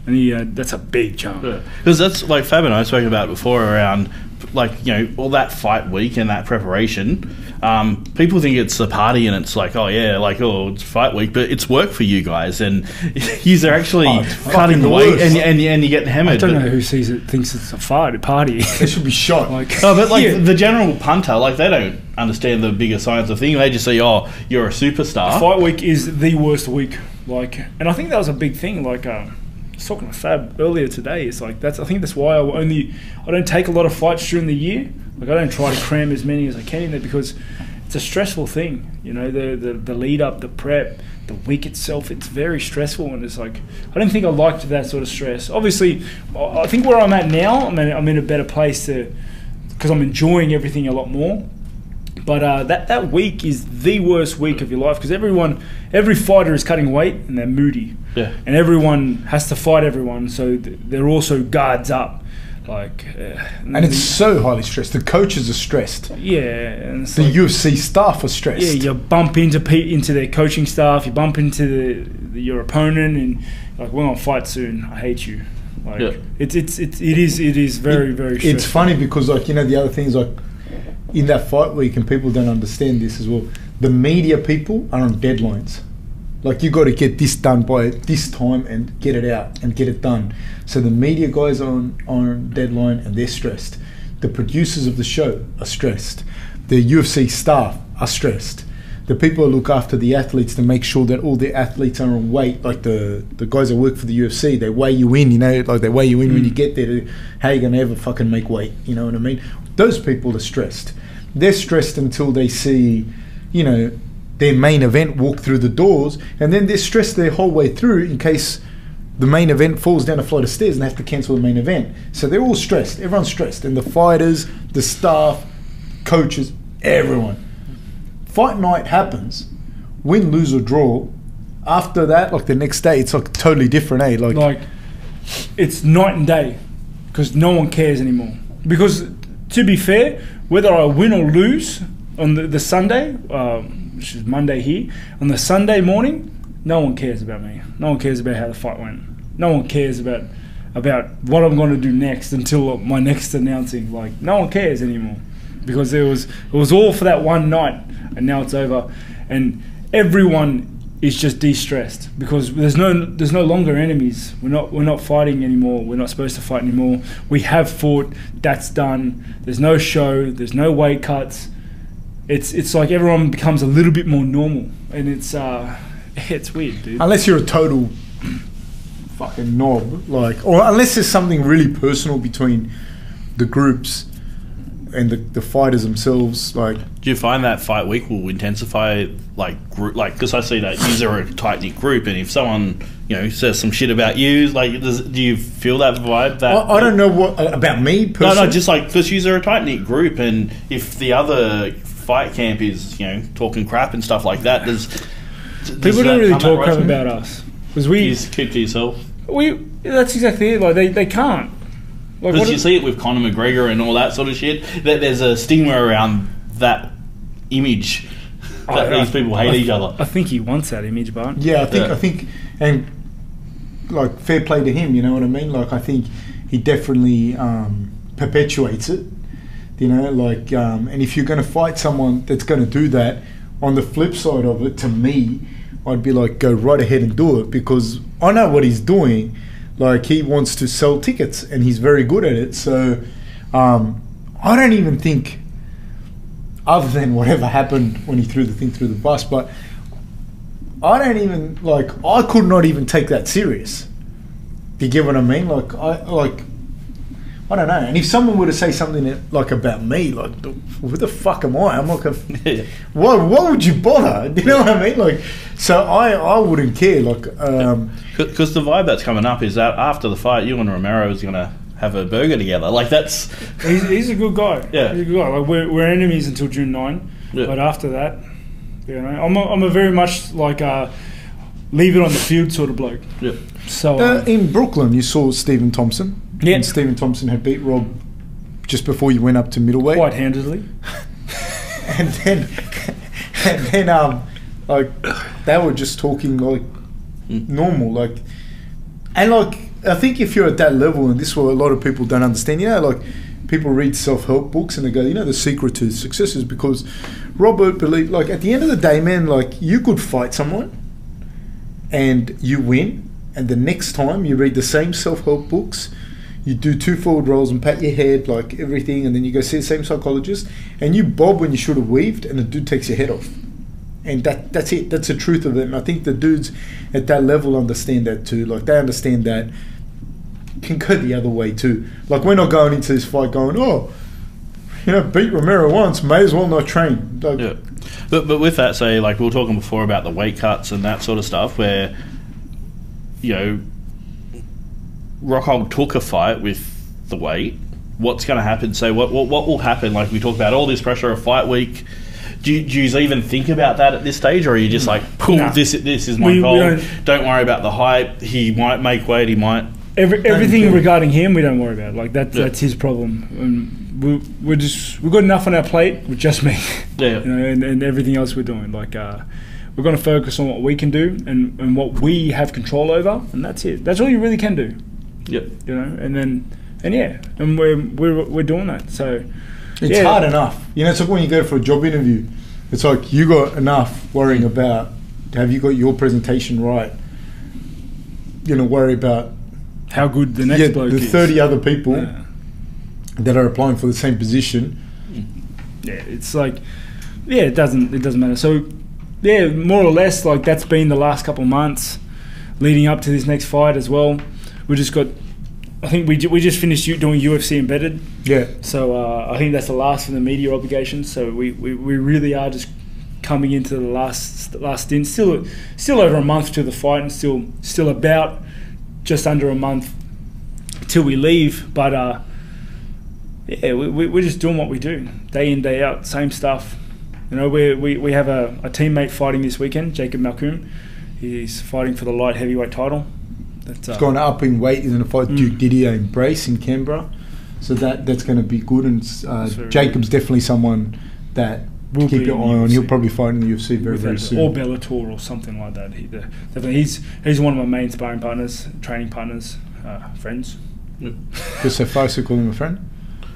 and he, uh, that's a big jump. Because that's like Fab and I spoke about before around like you know all that fight week and that preparation. Um, people think it's a party and it's like oh yeah like oh it's fight week, but it's work for you guys and you are actually Oh, cutting the the weight and, and and you get hammered. I don't know who sees it thinks it's a fight, a party. They should be shot. like No, but like Yeah. the general punter, like they don't understand the bigger science of thing. They just say, "Oh, you're a superstar." Fight week is the worst week. Like, and I think that was a big thing. Like, um, I was talking to Fab earlier today. It's like that's. I think that's why I only. I don't take a lot of fights during the year. Like, I don't try to cram as many as I can in there because it's a stressful thing. You know, the the, the lead up, the prep, the week itself. It's very stressful, and it's like I don't think I liked that sort of stress. Obviously, I I think where I'm at now, I'm in, I'm in a better place to because I'm enjoying everything a lot more. But uh, that that week is the worst week of your life because everyone, every fighter is cutting weight and they're moody, Yeah. and everyone has to fight everyone, so th- they're also guards up, like, uh, and it's so highly stressed. The coaches are stressed. yeah, and The like- UFC staff are stressed. yeah, you bump into pe- into their coaching staff, you bump into the, the, your opponent, and like we're gonna fight soon. I hate you. Like Yeah. it's it's it's it is it is very very. It's funny because, like, you know, the other things, like, in that fight week, and people don't understand this as well, the media people are on deadlines. Like you got to get this done by this time and get it out and get it done. So the media guys are on, on deadline and they're stressed. The producers of the show are stressed. The UFC staff are stressed. The people who look after the athletes to make sure that all the athletes are on weight, like the, the guys that work for the UFC, they weigh you in, you know, like they weigh you in when you mm. get there to how you gonna ever fucking make weight, you know what I mean? Those people are stressed. They're stressed until they see, you know, their main event walk through the doors, and then they're stressed their whole way through in case the main event falls down a flight of stairs and they have to cancel the main event. So they're all stressed. Everyone's stressed, and the fighters, the staff, coaches, everyone. Fight night happens, win, lose or draw. After that, like the next day, it's like totally different, eh? Like, like it's night and day because no one cares anymore. Because to be fair, whether I win or lose on the, the Sunday, um, which is Monday here, on the Sunday morning, no one cares about me. No one cares about how the fight went. No one cares about about what I'm going to do next until my next announcing. Like no one cares anymore because it was it was all for that one night, and now it's over, and everyone is just de-stressed because there's no there's no longer enemies. We're not we're not fighting anymore. We're not supposed to fight anymore. We have fought. That's done. There's no show. There's no weight cuts. It's it's like everyone becomes a little bit more normal, and it's uh it's weird, dude. unless you're a total fucking knob, like, or unless there's something really personal between the groups and the, the fighters themselves, like, Do you find that fight week will intensify like group like because I see that you are a tight knit group, and if someone you know says some shit about you, like does, do you feel that vibe? That I, I don't know what about me No, no, just like because you are a tight knit group, and if the other fight camp is you know talking crap and stuff like that, does People don't really talk crap about us because You we just keep to yourself. we that's exactly it. Like they, they can't. Like Because what you see it with Conor McGregor and all that sort of shit. That there's a stigma around that image that I- these people hate I- each other. I think he wants that image, but yeah, I think Yeah. I think, and like fair play to him. You know what I mean? Like, I think he definitely um, perpetuates it. You know, like, um, and if you're going to fight someone that's going to do that, on the flip side of it, to me, I'd be like, go right ahead and do it because I know what he's doing. Like, he wants to sell tickets and he's very good at it. So, um, I don't even think, other than whatever happened when he threw the thing through the bus, but I don't even like. I could not even take that serious. Do you get what I mean? Like I like. I don't know. And if someone were to say something that, like about me, like who the fuck am I? I'm like a. Why? Why would you bother? Do you know what I mean? Like, so I I wouldn't care. Like, um, Because the vibe that's coming up is that after the fight, you and Romero is going to have a burger together. Like that's he's, he's a good guy. Yeah. he's a good guy. Like we're, we're enemies until June nine, Yeah. but after that, you know, I'm a, I'm a very much like a leave it on the field sort of bloke. yeah. So uh, um, in Brooklyn, you saw Stephen Thompson. Yeah. And Stephen Thompson had beat Rob just before you went up to middleweight. quite handedly. and then and then um like they were just talking like normal like and like I think if you're at that level and this is what a lot of people don't understand you know like people read self-help books and they go you know the secret to success is because Robert believed like at the end of the day man like you could fight someone and you win and the next time you read the same self-help books you do two forward rolls and pat your head like everything and then you go see the same psychologist and you bob when you should have weaved and the dude takes your head off. And that that's it. That's the truth of it. And i think the dudes at that level understand that too. Like they understand that can go the other way too. Like we're not going into this fight going oh you know beat romero once may as well not train. Like, Yeah. But, but with that, say, like we were talking before about the weight cuts and that sort of stuff, where, you know, Rockhold took a fight with the weight. What's going to happen? So, what, what what will happen? Like we talk about all this pressure of fight week. Do you, do you even think about that at this stage, or are you just like, "Cool, Nah. this this is my We- we goal. don't- don't, worry about the hype. He might make weight. He might." Every, everything regarding him, we don't worry about. Like that, Yeah. that's his problem. And we, we're just we've got enough on our plate with just me. Yeah. you know, and, and everything else we're doing. Like uh, we're going to focus on what we can do and, and what we have control over, and that's it. That's all you really can do. Yep. You know, and then and yeah, and we're we're, we're doing that. So it's Yeah. hard enough you know it's like when you go for a job interview it's like you got enough worrying about have you got your presentation right, you know, worry about How good the next yeah, bloke the is. 30 other people Yeah. that are applying for the same position. Mm. yeah, it's like, yeah, it doesn't it doesn't matter. So, yeah, more or less, like that's been the last couple of months leading up to this next fight as well. We just got, I think we we just finished doing UFC embedded, Yeah. so uh, I think that's the last of the media obligations. So we, we, we really are just coming into the last last stint. Still still over a month to the fight, and still still about just under a month till we leave. But uh, yeah, we, we, we're just doing what we do day in day out, same stuff. You know, we we, we have a, a teammate fighting this weekend, Jacob Malcolm. He's fighting for the light heavyweight title. That's, uh, It's gone up in weight. He's going to fight Mm. Duke Didier in Brace in Canberra. So that that's going to be good. And uh, That's very Jacob's definitely someone that Will keep be your eye the on. He'll UFC. probably fight in the UFC very, very soon. or Bellator or something like that. He, definitely, he's he's one of my main sparring partners, training partners, uh, friends. Just so far, so call him a friend.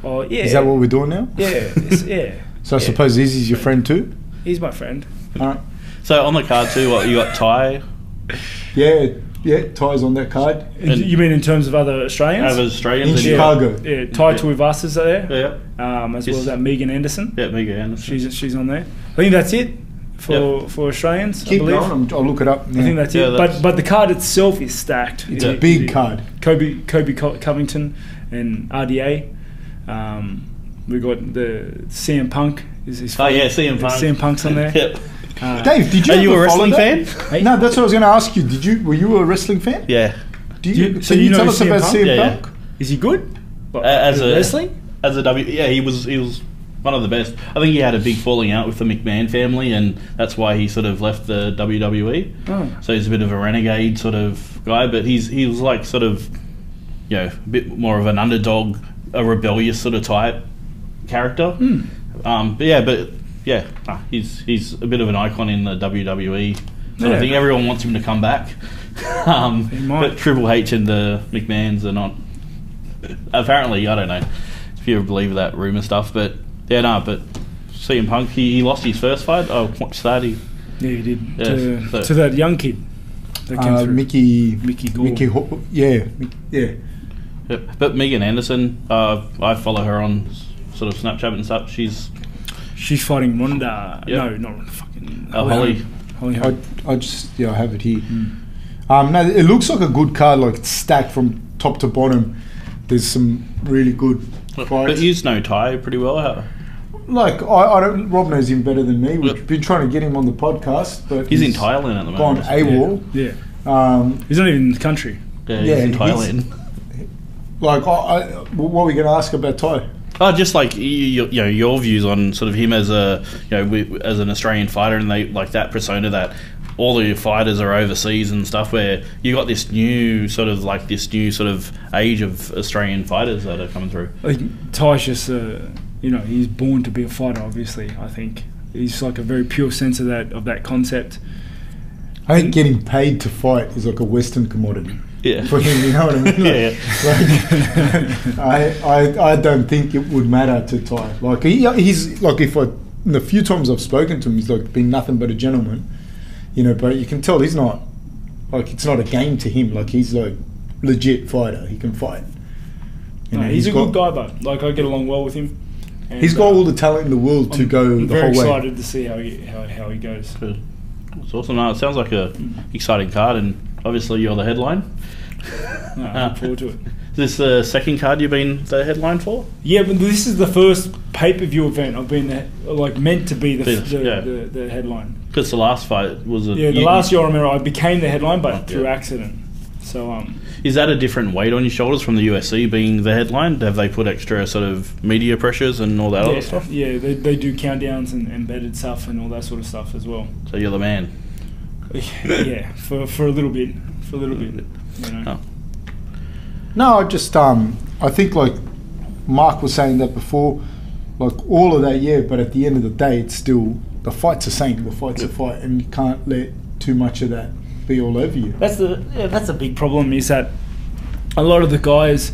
Oh yeah, Is that what we're doing now? Yeah, yeah. So I Yeah. suppose Izzy's your friend too? He's my friend. All right. So on the card too, what you got Tai Yeah, yeah, Tai's on that card. And- you mean in terms of other Australians? over Australians In and you Chicago. got- Yeah, Tai Yeah. Tuivasa there, Yeah, um, as Yes. well as that Megan Anderson. yeah, Megan Anderson. She's she's on there. I think that's it for for Australians. I Keep believe. going. I'm, I'll look it up. I think that's Yeah, it. that's- but but the card itself is stacked. It's Yeah. a big card. Colby Colby Covington and RDA. Um, we got the CM Punk. Is, is Oh yeah, CM Punk. CM Punk's on there. Yep. Uh, Dave, did you Are you a wrestling that? fan? Hey? No, that's what I was going to ask you. Did you? Were you a wrestling fan? Yeah. Do you, You- so you you, tell us CM about Punk? CM Yeah, yeah. Punk? Is he good? What, as a- wrestling? As a W, yeah, he was he was one of the best. I think he had a big falling out with the McMahon family, and that's why he sort of left the WWE. Oh. So he's a bit of a renegade sort of guy, but he's he was like sort of, you know, a bit more of an underdog, a rebellious sort of type character. Hmm. Um, but yeah, but yeah, nah, he's he's a bit of an icon in the WWE. So Yeah. I think everyone wants him to come back. um, but Triple H and the McMahons are not. Apparently, I don't know if you believe that rumor stuff, but yeah, no, but CM Punk he, he lost his first fight. Oh, watch that. He, Yeah, he did. Yeah, to, so- to that young kid that came Uh, through. Mickey. Mickey Gall. Mickey. Ho- yeah. Mick- Yeah. Yep. But Megan Anderson, uh, I follow her on sort of Snapchat and stuff. She's She's fighting Ronda. Yep. No, not Ronda. Fucking Uh, Holly. Holly I, I just yeah I have it here. Hmm. Um, no, it looks like a good card, like stacked from top to bottom. There's some really good but fights. you know Tai pretty well. How, like I, I don't. Rob knows him better than me. We've Yep. been trying to get him on the podcast, but he's, in Thailand at the moment. Gone moment. AWOL. Yeah. Um, He's not even in the country. Yeah, he's Yeah, in he's- Thailand. like I, I, what are we going to ask about Tai? Oh, just like you, you know your views on sort of him as a you know as an Australian fighter, and they like that persona that all the fighters are overseas and stuff. Where you got this new sort of like this new sort of age of Australian fighters that are coming through. Like Tai's just, uh, you know, he's born to be a fighter. Obviously, I think he's like a very pure sense of that of that concept. I think getting paid to fight is like a Western commodity Yeah. for him. You know what I mean? Yeah, Like, I, I, I don't think it would matter to Tai. Like he, he's like if I, in the few times I've spoken to him, he's like been nothing but a gentleman. You know, but you can tell he's not like it's not a game to him. Like he's like legit fighter. He can fight. You No, know, he's, a got, good guy, though. like I get along well with him. And, He's got uh, all the talent in the world to I'm go the very whole way. excited to see how he how, how he goes. Good. It's awesome. No, it sounds like a exciting card, and obviously you're the headline. No, I look forward to it. Is this the second card you've been the headline for? Yeah, but this is the first pay per view event I've been the, like meant to be the Yes, the, yeah. the, the headline. Because the last fight was a Yeah, the last year I remember I became the headline, but through yeah. accident. So um, Is that a different weight on your shoulders from the UFC being the headline? Have they put extra sort of media pressures and all that yeah, other stuff? yeah, they, they do countdowns and embedded stuff and all that sort of stuff as well. So you're the man. Yeah, for, for a little bit, for a little bit, you know. Oh. No, I just um, I think like Mark was saying that before, like all of that, yeah. But at the end of the day, it's still the fight's the same. The fight's a fight, and you can't let too much of that be all over you. That's the yeah, that's the big problem is that a lot of the guys,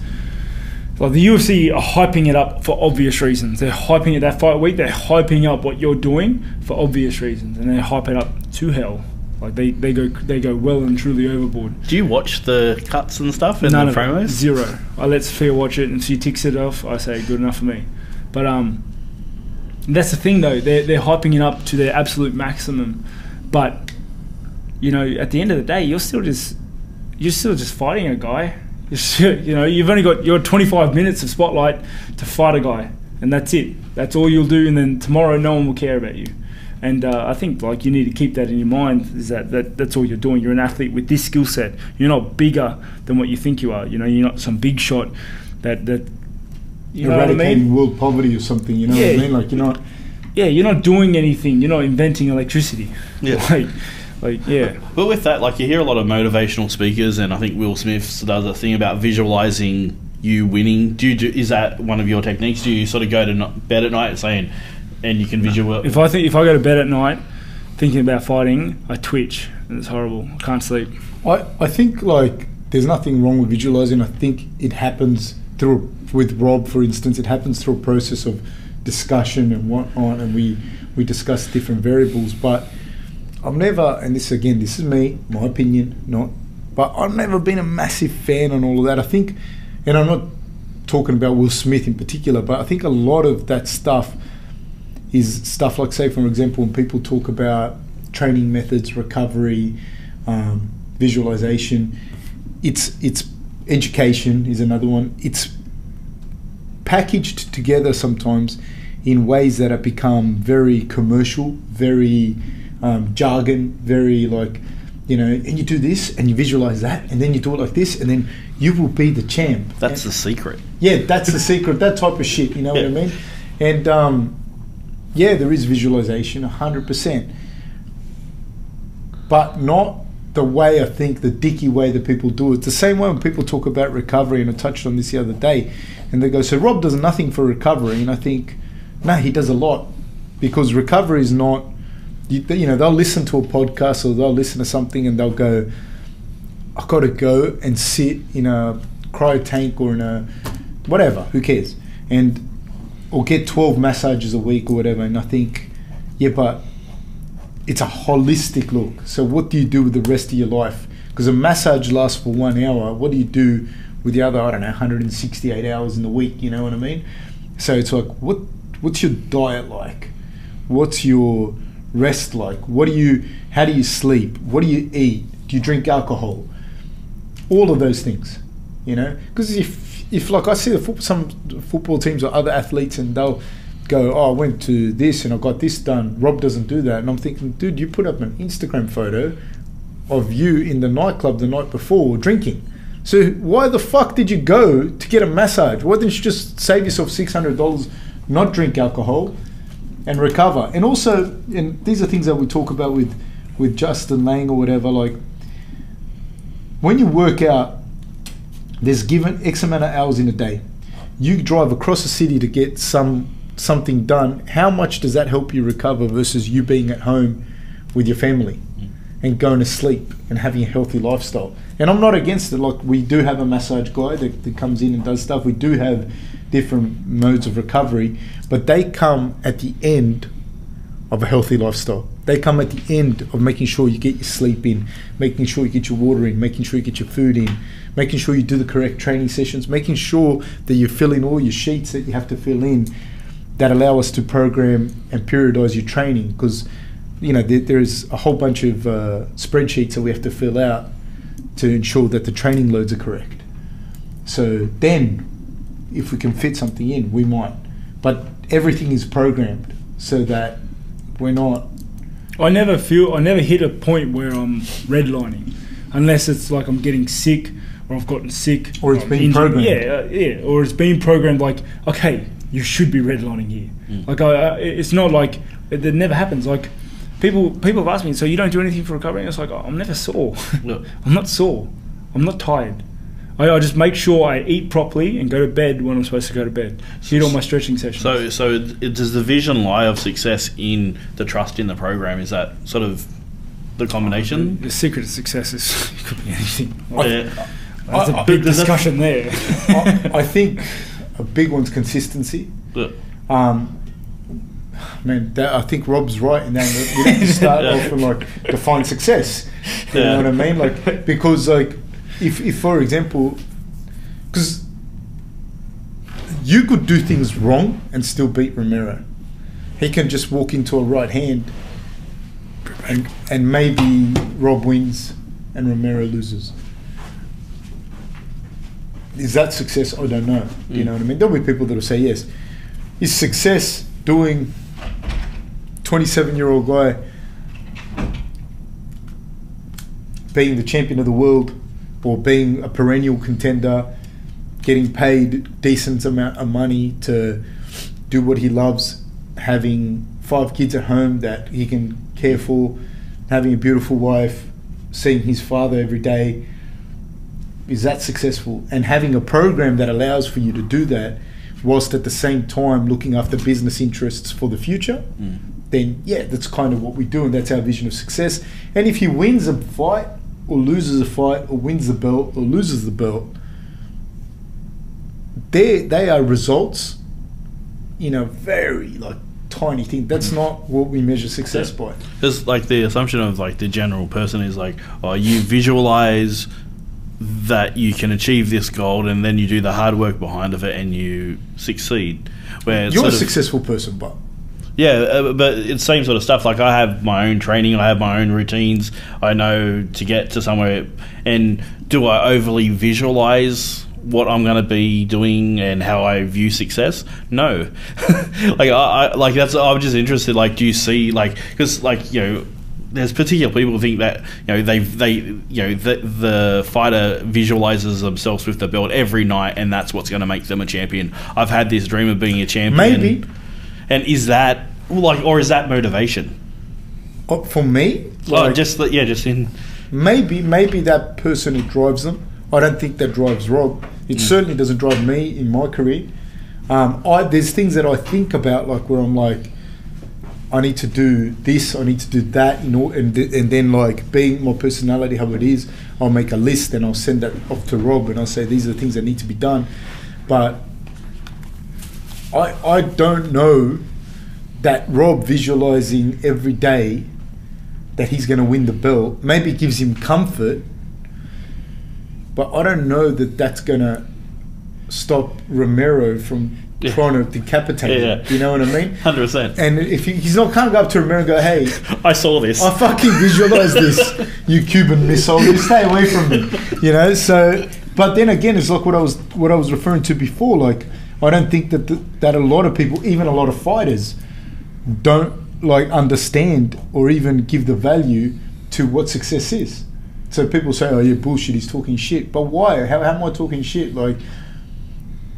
like the UFC, are hyping it up for obvious reasons. They're hyping it that fight week. They're hyping up what you're doing for obvious reasons, and they hype it up to hell. Like they, they go they go well and truly overboard. Do you watch the cuts and stuff and None the promos? Zero. I let Sophia watch it and she ticks it off. I say good enough for me. But um, that's the thing though. They're they're hyping it up to their absolute maximum, but you know at the end of the day you're still just you're still just fighting a guy. You're you know you've only got your 25 minutes of spotlight to fight a guy, and that's it. That's all you'll do, and then tomorrow no one will care about you. And uh, I think like you need to keep that in your mind is that, that that's all you're doing. You're an athlete with this skill set. You're not bigger than what you think you are. You know, you're not some big shot that that you know what I eradicating mean. world poverty or something. You know what I mean? Like you're not. Yeah, you're not doing anything. You're not inventing electricity. Yeah. Like, like yeah. But with that, like you hear a lot of motivational speakers, and I think Will Smith does a thing about visualizing you winning. Do you do? Is that one of your techniques? Do you sort of go to bed at night saying, and you can visual? If I think if I go to bed at night thinking about fighting, I twitch and it's horrible. I can't sleep. I, I think like there's nothing wrong with visualizing. I think it happens through with Rob, for instance, it happens through a process of discussion and whatnot, and we we discuss different variables. But I've never, and this again, this is me, my opinion, not. But I've never been a massive fan on all of that. I think, and I'm not talking about Will Smith in particular, but I think a lot of that stuff is stuff like, say, for example, when people talk about training methods, recovery, um, visualization, it's it's education is another one. It's packaged together sometimes in ways that have become very commercial, very um, jargon, very like you know, and you do this and you visualize that, and then you do it like this, and then you will be the champ. That's the secret. Yeah, that's the secret. That type of shit. You know what I mean? And um, yeah, there is visualization, hundred percent, but not the way I think the dicky way that people do it. The same way when people talk about recovery, and I touched on this the other day, and they go, "So Rob does nothing for recovery," and I think, no, he does a lot because recovery is not. You, you know, they'll listen to a podcast or they'll listen to something and they'll go, I've got to go and sit in a cryo tank or in a whatever, who cares? And or get 12 massages a week or whatever. And I think, yeah, but it's a holistic look. So what do you do with the rest of your life? Because a massage lasts for one hour. What do you do with the other, I don't know, 168 hours in the week? You know what I mean? So it's like, what what's your diet like? What's your rest like? What do you? How do you sleep? What do you eat? Do you drink alcohol? All of those things, you know. Because if if like I see the foot, some football teams or other athletes, and they'll go, oh, I went to this and I got this done. Rob doesn't do that, and I'm thinking, dude, you put up an Instagram photo of you in the nightclub the night before drinking. So why the fuck did you go to get a massage? Why didn't you just save yourself six hundred dollars, not drink alcohol, and recover? And also, and these are things that we talk about with with Justin Lang or whatever. Like when you work out, there's given X amount of hours in a day. You drive across the city to get some something done. How much does that help you recover versus you being at home with your family? Mm. and going to sleep and having a healthy lifestyle. And I'm not against it. Like we do have a massage guy that, that comes in and does stuff. We do have different modes of recovery, but they come at the end of a healthy lifestyle. They come at the end of making sure you get your sleep in, making sure you get your water in, making sure you get your food in, making sure you do the correct training sessions, making sure that you fill in all your sheets that you have to fill in that allow us to program and periodize your training. Because you know there, there's a whole bunch of uh, spreadsheets that we have to fill out to ensure that the training loads are correct. So then if we can fit something in we might. But everything is programmed so that we're not I never feel I never hit a point where I'm redlining, unless it's like I'm getting sick or I've gotten sick Or it's I'm been injured. programmed. Yeah, uh, yeah, or it's been programmed. Like okay, you should be redlining here. Like I, I, it's not like it, it never happens. Like people people have asked me, so you don't do anything for recovery? And it's like I'm never sore. No. I'm not sore. I'm not tired. I, I just make sure I eat properly and go to bed when I'm supposed to go to bed. Did all my stretching sessions. So, so it, does the vision lie of success in the trust in the program? Is that sort of the combination? the secret of success is it could be anything. Yeah. There's I- a big does that- discussion there. I, I think a big one's consistency But- um, Man, that, I think Rob's right in that. you We need to start Yeah. off and like define success. You Yeah. know what I mean? Like because like if, if for example, because you could do things wrong and still beat Romero. He can just walk into a right hand, and and maybe Rob wins and Romero loses. Is that success? I don't know. You Mm. know what I mean? There'll be people that will say yes. Is success doing 27 year old guy being the champion of the world or being a perennial contender, getting paid decent amount of money to do what he loves, having five kids at home that he can care for, having a beautiful wife, seeing his father every day. Is that successful? And having a program that allows for you to do that whilst at the same time looking after business interests for the future, mm. then yeah, that's kind of what we do, and that's our vision of success. And if he wins a fight, or loses a fight, or wins the belt, or loses the belt, they they are results in a very like tiny thing. That's mm. not what we measure success Yeah. by. Because like the assumption of like the general person is like, oh, you visualize that you can achieve this goal, and then you do the hard work behind of it, and you succeed. Where You're a of- successful person, but Yeah, uh, but it's same sort of stuff. Like I have my own training, I have my own routines. I know to get to somewhere. And do I overly visualize what I'm going to be doing and how I view success? No. like I, I like that's. I'm just interested. Like, do you see like because like you know. There's particular people who think that you know they they you know the, the fighter visualizes themselves with the belt every night and that's what's going to make them a champion. I've had this dream of being a champion. Maybe. And is that like, or is that motivation? uh, for me, Well, like, just yeah, just in. maybe maybe that person who drives them. I don't think that drives Rob. It certainly doesn't drive me in my career. Um, I there's things that I think about like where I'm like, I need to do this, I need to do that, you know, and th- and then like being my personality how it is, I'll make a list and I'll send that off to Rob and I'll say these are the things that need to be done, but I I don't know that Rob visualizing every day that he's going to win the belt maybe gives him comfort, but I don't know that that's going to stop Romero from. Trying to decapitate him. You know what I mean? Hundred percent. And if he, he's not can't go up to Romero and go, "Hey, I saw this. I fucking visualize this, you Cuban missile. You stay away from me." You know. So, but then again, it's like what I was what I was referring to before. Like, I don't think that the, that a lot of people, even a lot of fighters, don't like understand or even give the value to what success is. So people say, "Oh yeah, bullshit. He's talking shit." But why? How, how am I talking shit? Like,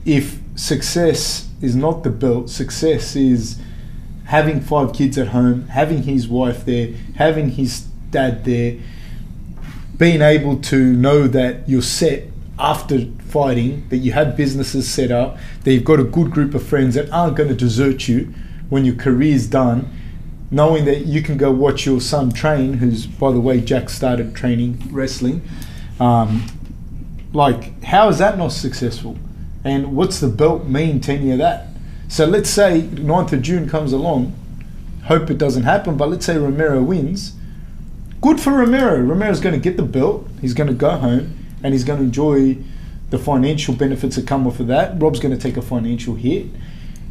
if success is not the belt, success is having five kids at home, having his wife there, having his dad there, being able to know that you're set after fighting, that you have businesses set up, that you've got a good group of friends that aren't going to desert you when your career's done, knowing that you can go watch your son train, who's, by the way, Jack started training wrestling. Um, like, how is that not successful? And what's the belt mean to any of that? So let's say 9th of June comes along, hope it doesn't happen, but let's say Romero wins. Good for Romero. Romero's going to get the belt, he's going to go home, and he's going to enjoy the financial benefits that come off of that. Rob's going to take a financial hit.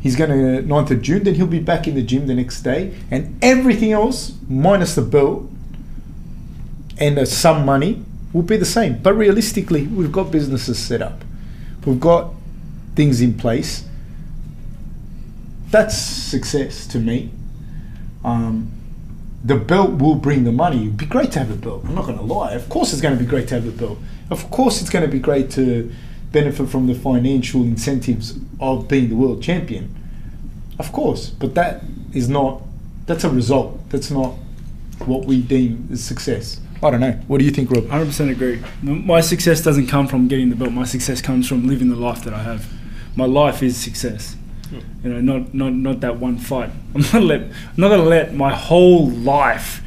He's going to 9th of June, then he'll be back in the gym the next day, and everything else, minus the belt and uh, some money, will be the same. But realistically, we've got businesses set up, we've got things in place. That's success to me. Um, the belt will bring the money. It'd be great to have a belt. I'm not going to lie. Of course, it's going to be great to have a belt. Of course, it's going to be great to benefit from the financial incentives of being the world champion. Of course, but that is not. That's a result. That's not what we deem as success. I don't know. What do you think, Rob? 100% agree. My success doesn't come from getting the belt. My success comes from living the life that I have. My life is success. You know, not not not that one fight. I'm not let I'm not gonna let my whole life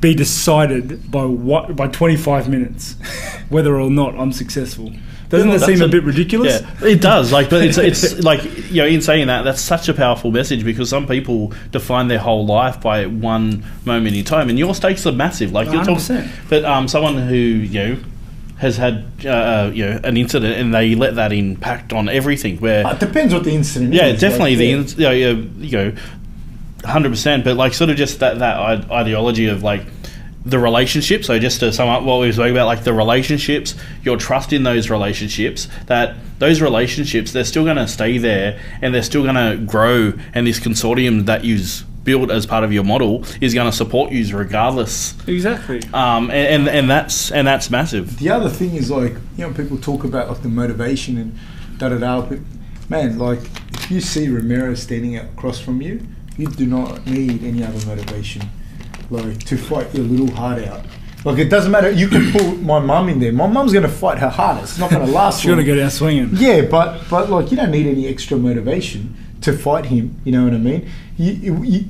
be decided by what by 25 minutes, whether or not I'm successful. Doesn't that seem that's a bit ridiculous? Yeah, it does. Like, but it's it's like you know, in saying that, that's such a powerful message because some people define their whole life by one moment in time, and your stakes are massive. Like you're talking, 100%. but um, someone who you know has had uh, you know an incident and they let that impact on everything. Where It depends what the incident yeah, is. definitely like, the yeah. ins- you know, you you know, hundred percent. But like, sort of just that that ideology of like the relationship. So just to sum up what we were talking about, like the relationships, your trust in those relationships. That those relationships, they're still going to stay there, and they're still going to grow. And this consortium that you built as part of your model is going to support you regardless. Exactly. Um, and, and and that's and that's massive. The other thing is like you know people talk about like the motivation and da da da. But man, like if you see Romero standing across from you, you do not need any other motivation, like to fight your little heart out. Like it doesn't matter. You can put my mum in there. My mum's gonna fight her hardest. It's not gonna last. She's gonna long. go down swinging. Yeah, but but like you don't need any extra motivation to fight him. You know what I mean? You, you, you,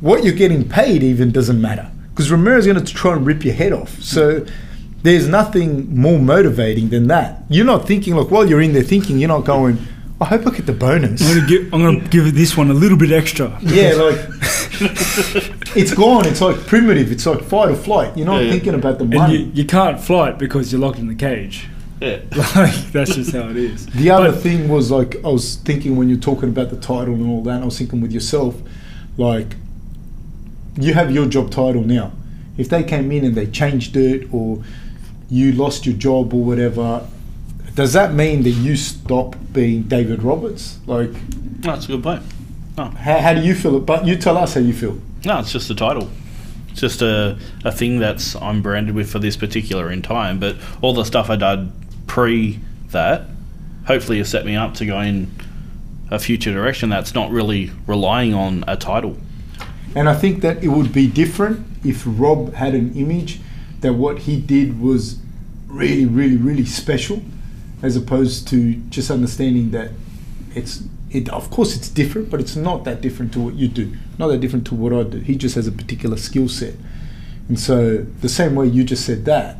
what you're getting paid even doesn't matter because Romero's going to try and rip your head off. So there's nothing more motivating than that. You're not thinking like while you're in there thinking, you're not going. I hope I get the bonus. I'm gonna give I'm gonna give this one a little bit extra. Yeah, like it's gone. It's like primitive. It's like fight or flight. You're not Yeah, yeah. thinking about the And money. you, you can't flight because you're locked in the cage. Yeah. Like that's just how it is. The other But- thing was like I was thinking when you're talking about the title and all that, and I was thinking with yourself, like you have your job title now. If they came in and they changed it, or you lost your job or whatever, does that mean that you stop being David Roberts? Like, That's a good point. how, how do you feel? But you tell us how you feel. No, it's just the title. It's just a, a thing that's I'm branded with for this particular in time. But all the stuff I did pre that, hopefully, has set me up to go in a future direction that's not really relying on a title. And I think that it would be different if Rob had an image that what he did was really, really, really special, as opposed to just understanding that it's it. Of course, it's different, but it's not that different to what you do. Not that different to what I do. He just has a particular skill set, and so the same way you just said that,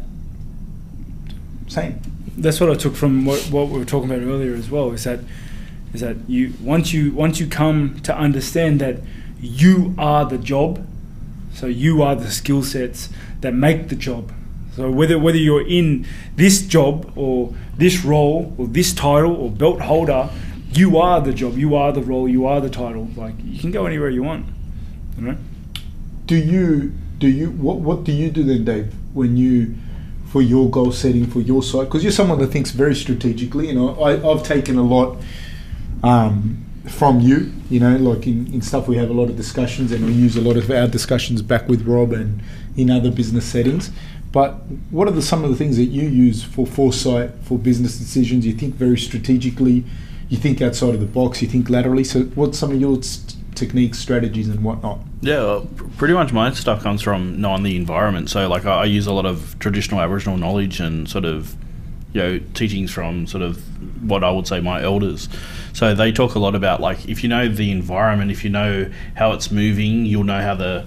same. That's what I took from what, what we were talking about earlier as well. Is that is that you once you once you come to understand that you are the job, so you are the skill sets that make the job. So whether whether you're in this job or this role or this title or belt holder, you are the job. You are the role. You are the title. Like you can go anywhere you want. You know. do you do you what what do you do then dave when you for your goal setting for your side because you're someone that thinks very strategically know I, i've taken a lot um, from you you know like in, in stuff we have a lot of discussions and we use a lot of our discussions back with rob and in other business settings. But what are the, some of the things that you use for foresight for business decisions? You think very strategically you think outside of the box you think laterally. So what's some of your s- techniques strategies and whatnot Yeah, uh, well, pretty much my stuff comes from knowing the environment. So, like, I, I use a lot of traditional Aboriginal knowledge and sort of, you know, teachings from sort of what I would say my elders. So they talk a lot about like if you know the environment, if you know how it's moving, you'll know how the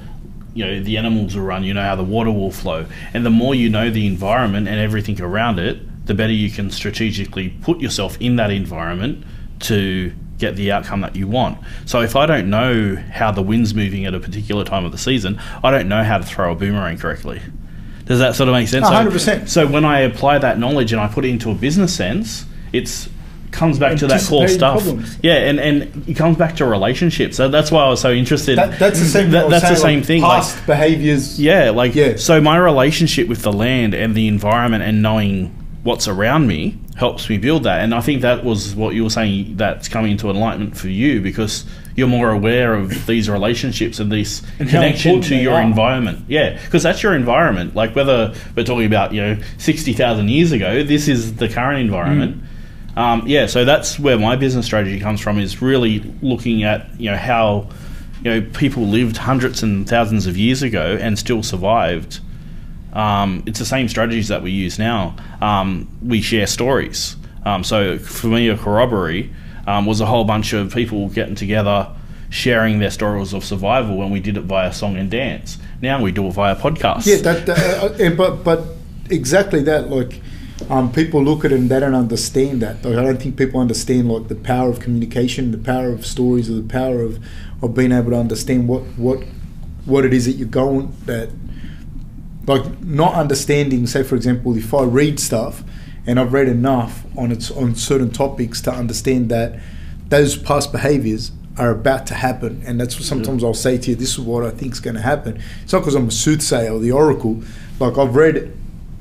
you know the animals will run. You know how the water will flow, and the more you know the environment and everything around it, the better you can strategically put yourself in that environment to get the outcome that you want. So if I don't know how the wind's moving at a particular time of the season, I don't know how to throw a boomerang correctly. Does that sort of make sense? So- hundred percent. So when I apply that knowledge and I put it into a business sense, it's comes back to that core stuff. problems. Yeah, and, and it comes back to relationships. So that's why I was so interested. That, that's the same. That- that's the same like, thing. Like, Past behaviors. yeah, like Yeah. so my relationship with the land and the environment and knowing what's around me helps me build that. And I think that was what you were saying that's coming into enlightenment for you because you're more aware of these relationships and this And connection to your are. environment. Yeah, because that's your environment. Like whether we're talking about, you know, 60,000 years ago, this is the current environment. Um, yeah, so that's where my business strategy comes from is really looking at, you know, how you know people lived hundreds and thousands of years ago and still survived. Um, it's the same strategies that we use now. Um, we share stories. Um, so for me, a corroboree um, was a whole bunch of people getting together, sharing their stories of survival, and we did it via song and dance. Now we do it via podcast. Yeah, that, that uh, uh, but but exactly that. Like, um, people look at it and they don't understand that. Like, I don't think people understand like the power of communication, the power of stories, or the power of, of being able to understand what what what it is that you're going that. Like not understanding, say for example, if I read stuff and I've read enough on its on certain topics to understand that those past behaviors are about to happen, and that's what mm-hmm. sometimes I'll say to you. This is what I think is going to happen. It's not because I'm a soothsayer or the oracle. Like I've read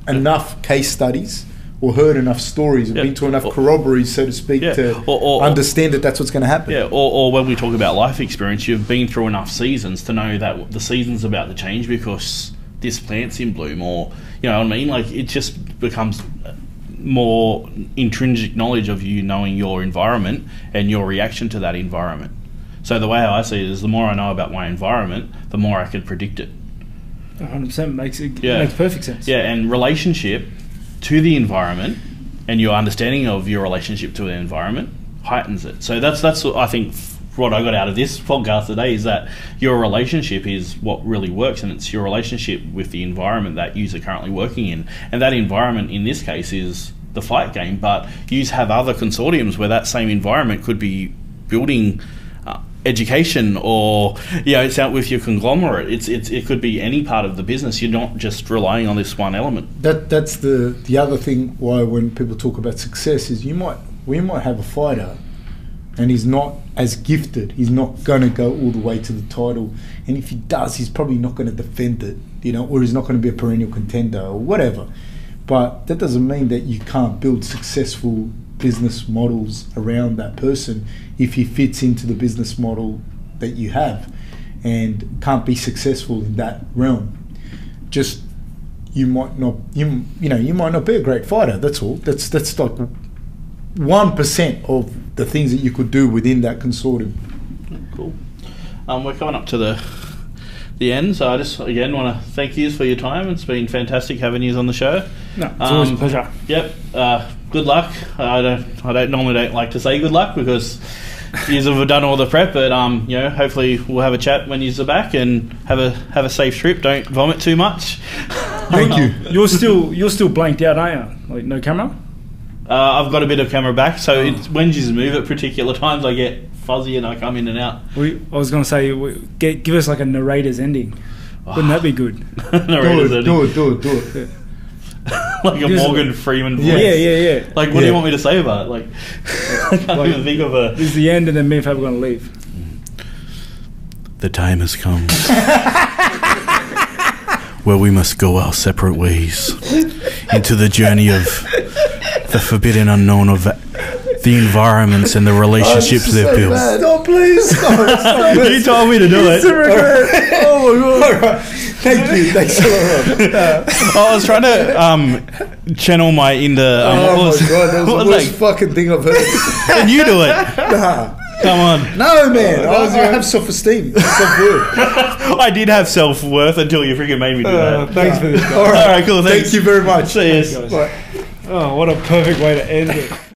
enough case studies or heard enough stories, or Yeah. been to enough Or- corroborees, so to speak, Yeah. to Or- or- understand that that's what's going to happen. Yeah, or, or when we talk about life experience, you've been through enough seasons to know that the season's about to change because this plant's in bloom, or you know what I mean. Like it just becomes more intrinsic knowledge of you knowing your environment and your reaction to that environment. So the way I see it is, the more I know about my environment, the more I can predict it. 100% makes it Yeah. makes perfect sense. Yeah, and relationship to the environment and your understanding of your relationship to the environment heightens it. So that's that's what I think what I got out of this podcast today is that your relationship is what really works, and it's your relationship with the environment that you are currently working in, and that environment in this case is the fight game. But you have other consortiums where that same environment could be building. Uh, education or you know it's out with your conglomerate it's, it's it could be any part of the business you're not just relying on this one element that that's the the other thing why when people talk about success is you might we might have a fighter and he's not as gifted he's not going to go all the way to the title and if he does he's probably not going to defend it you know or he's not going to be a perennial contender or whatever but that doesn't mean that you can't build successful business models around that person if he fits into the business model that you have and can't be successful in that realm just you might not you you know you might not be a great fighter. That's all. That's that's like one percent of the things that you could do within that consortium. Cool. Um, we're coming up to the the end, so I just again want to thank you for your time. It's been fantastic having you on the show. No, it's always a Um, pleasure. Yep. Uh, good luck. I don't. I don't normally don't like to say good luck because you have done all the prep, but um, you know, hopefully we'll have a chat when you're back and have a have a safe trip. Don't vomit too much. Thank you. You're still you're still blanked out, aren't you? Like no camera. Uh, I've got a bit of camera back, so Oh. it's, when you move at particular times, I get fuzzy and I come in and out. We, I was going to say, we, get, give us like a narrator's ending. Wouldn't that be good? Do Narrator's it, ending. do it, do it, do it. like a Give us a- Morgan Freeman voice. Yeah. Yeah, yeah, yeah. Like, what do you want me to say about it? Like, I can't Like- even think of a. This is the end, and then me and Fab are going to leave. The time has come where we must go our separate ways into the journey of the forbidden unknown of the environments and the relationships they've built. Stop, please. Stop, stop. You told me to do it. oh my god. Right. Thank you. Thanks a lot. Uh, I was trying to um, channel my inner. Um, oh my was, god, that was the worst that? fucking thing I've heard. Can you do it? Nah. Come on. No, man. I, I have self-esteem. I did have self worth until you freaking made me do that. thanks for this. All right. All right, cool. Thanks. Thank you very much. See you. Oh, what a perfect way to end it.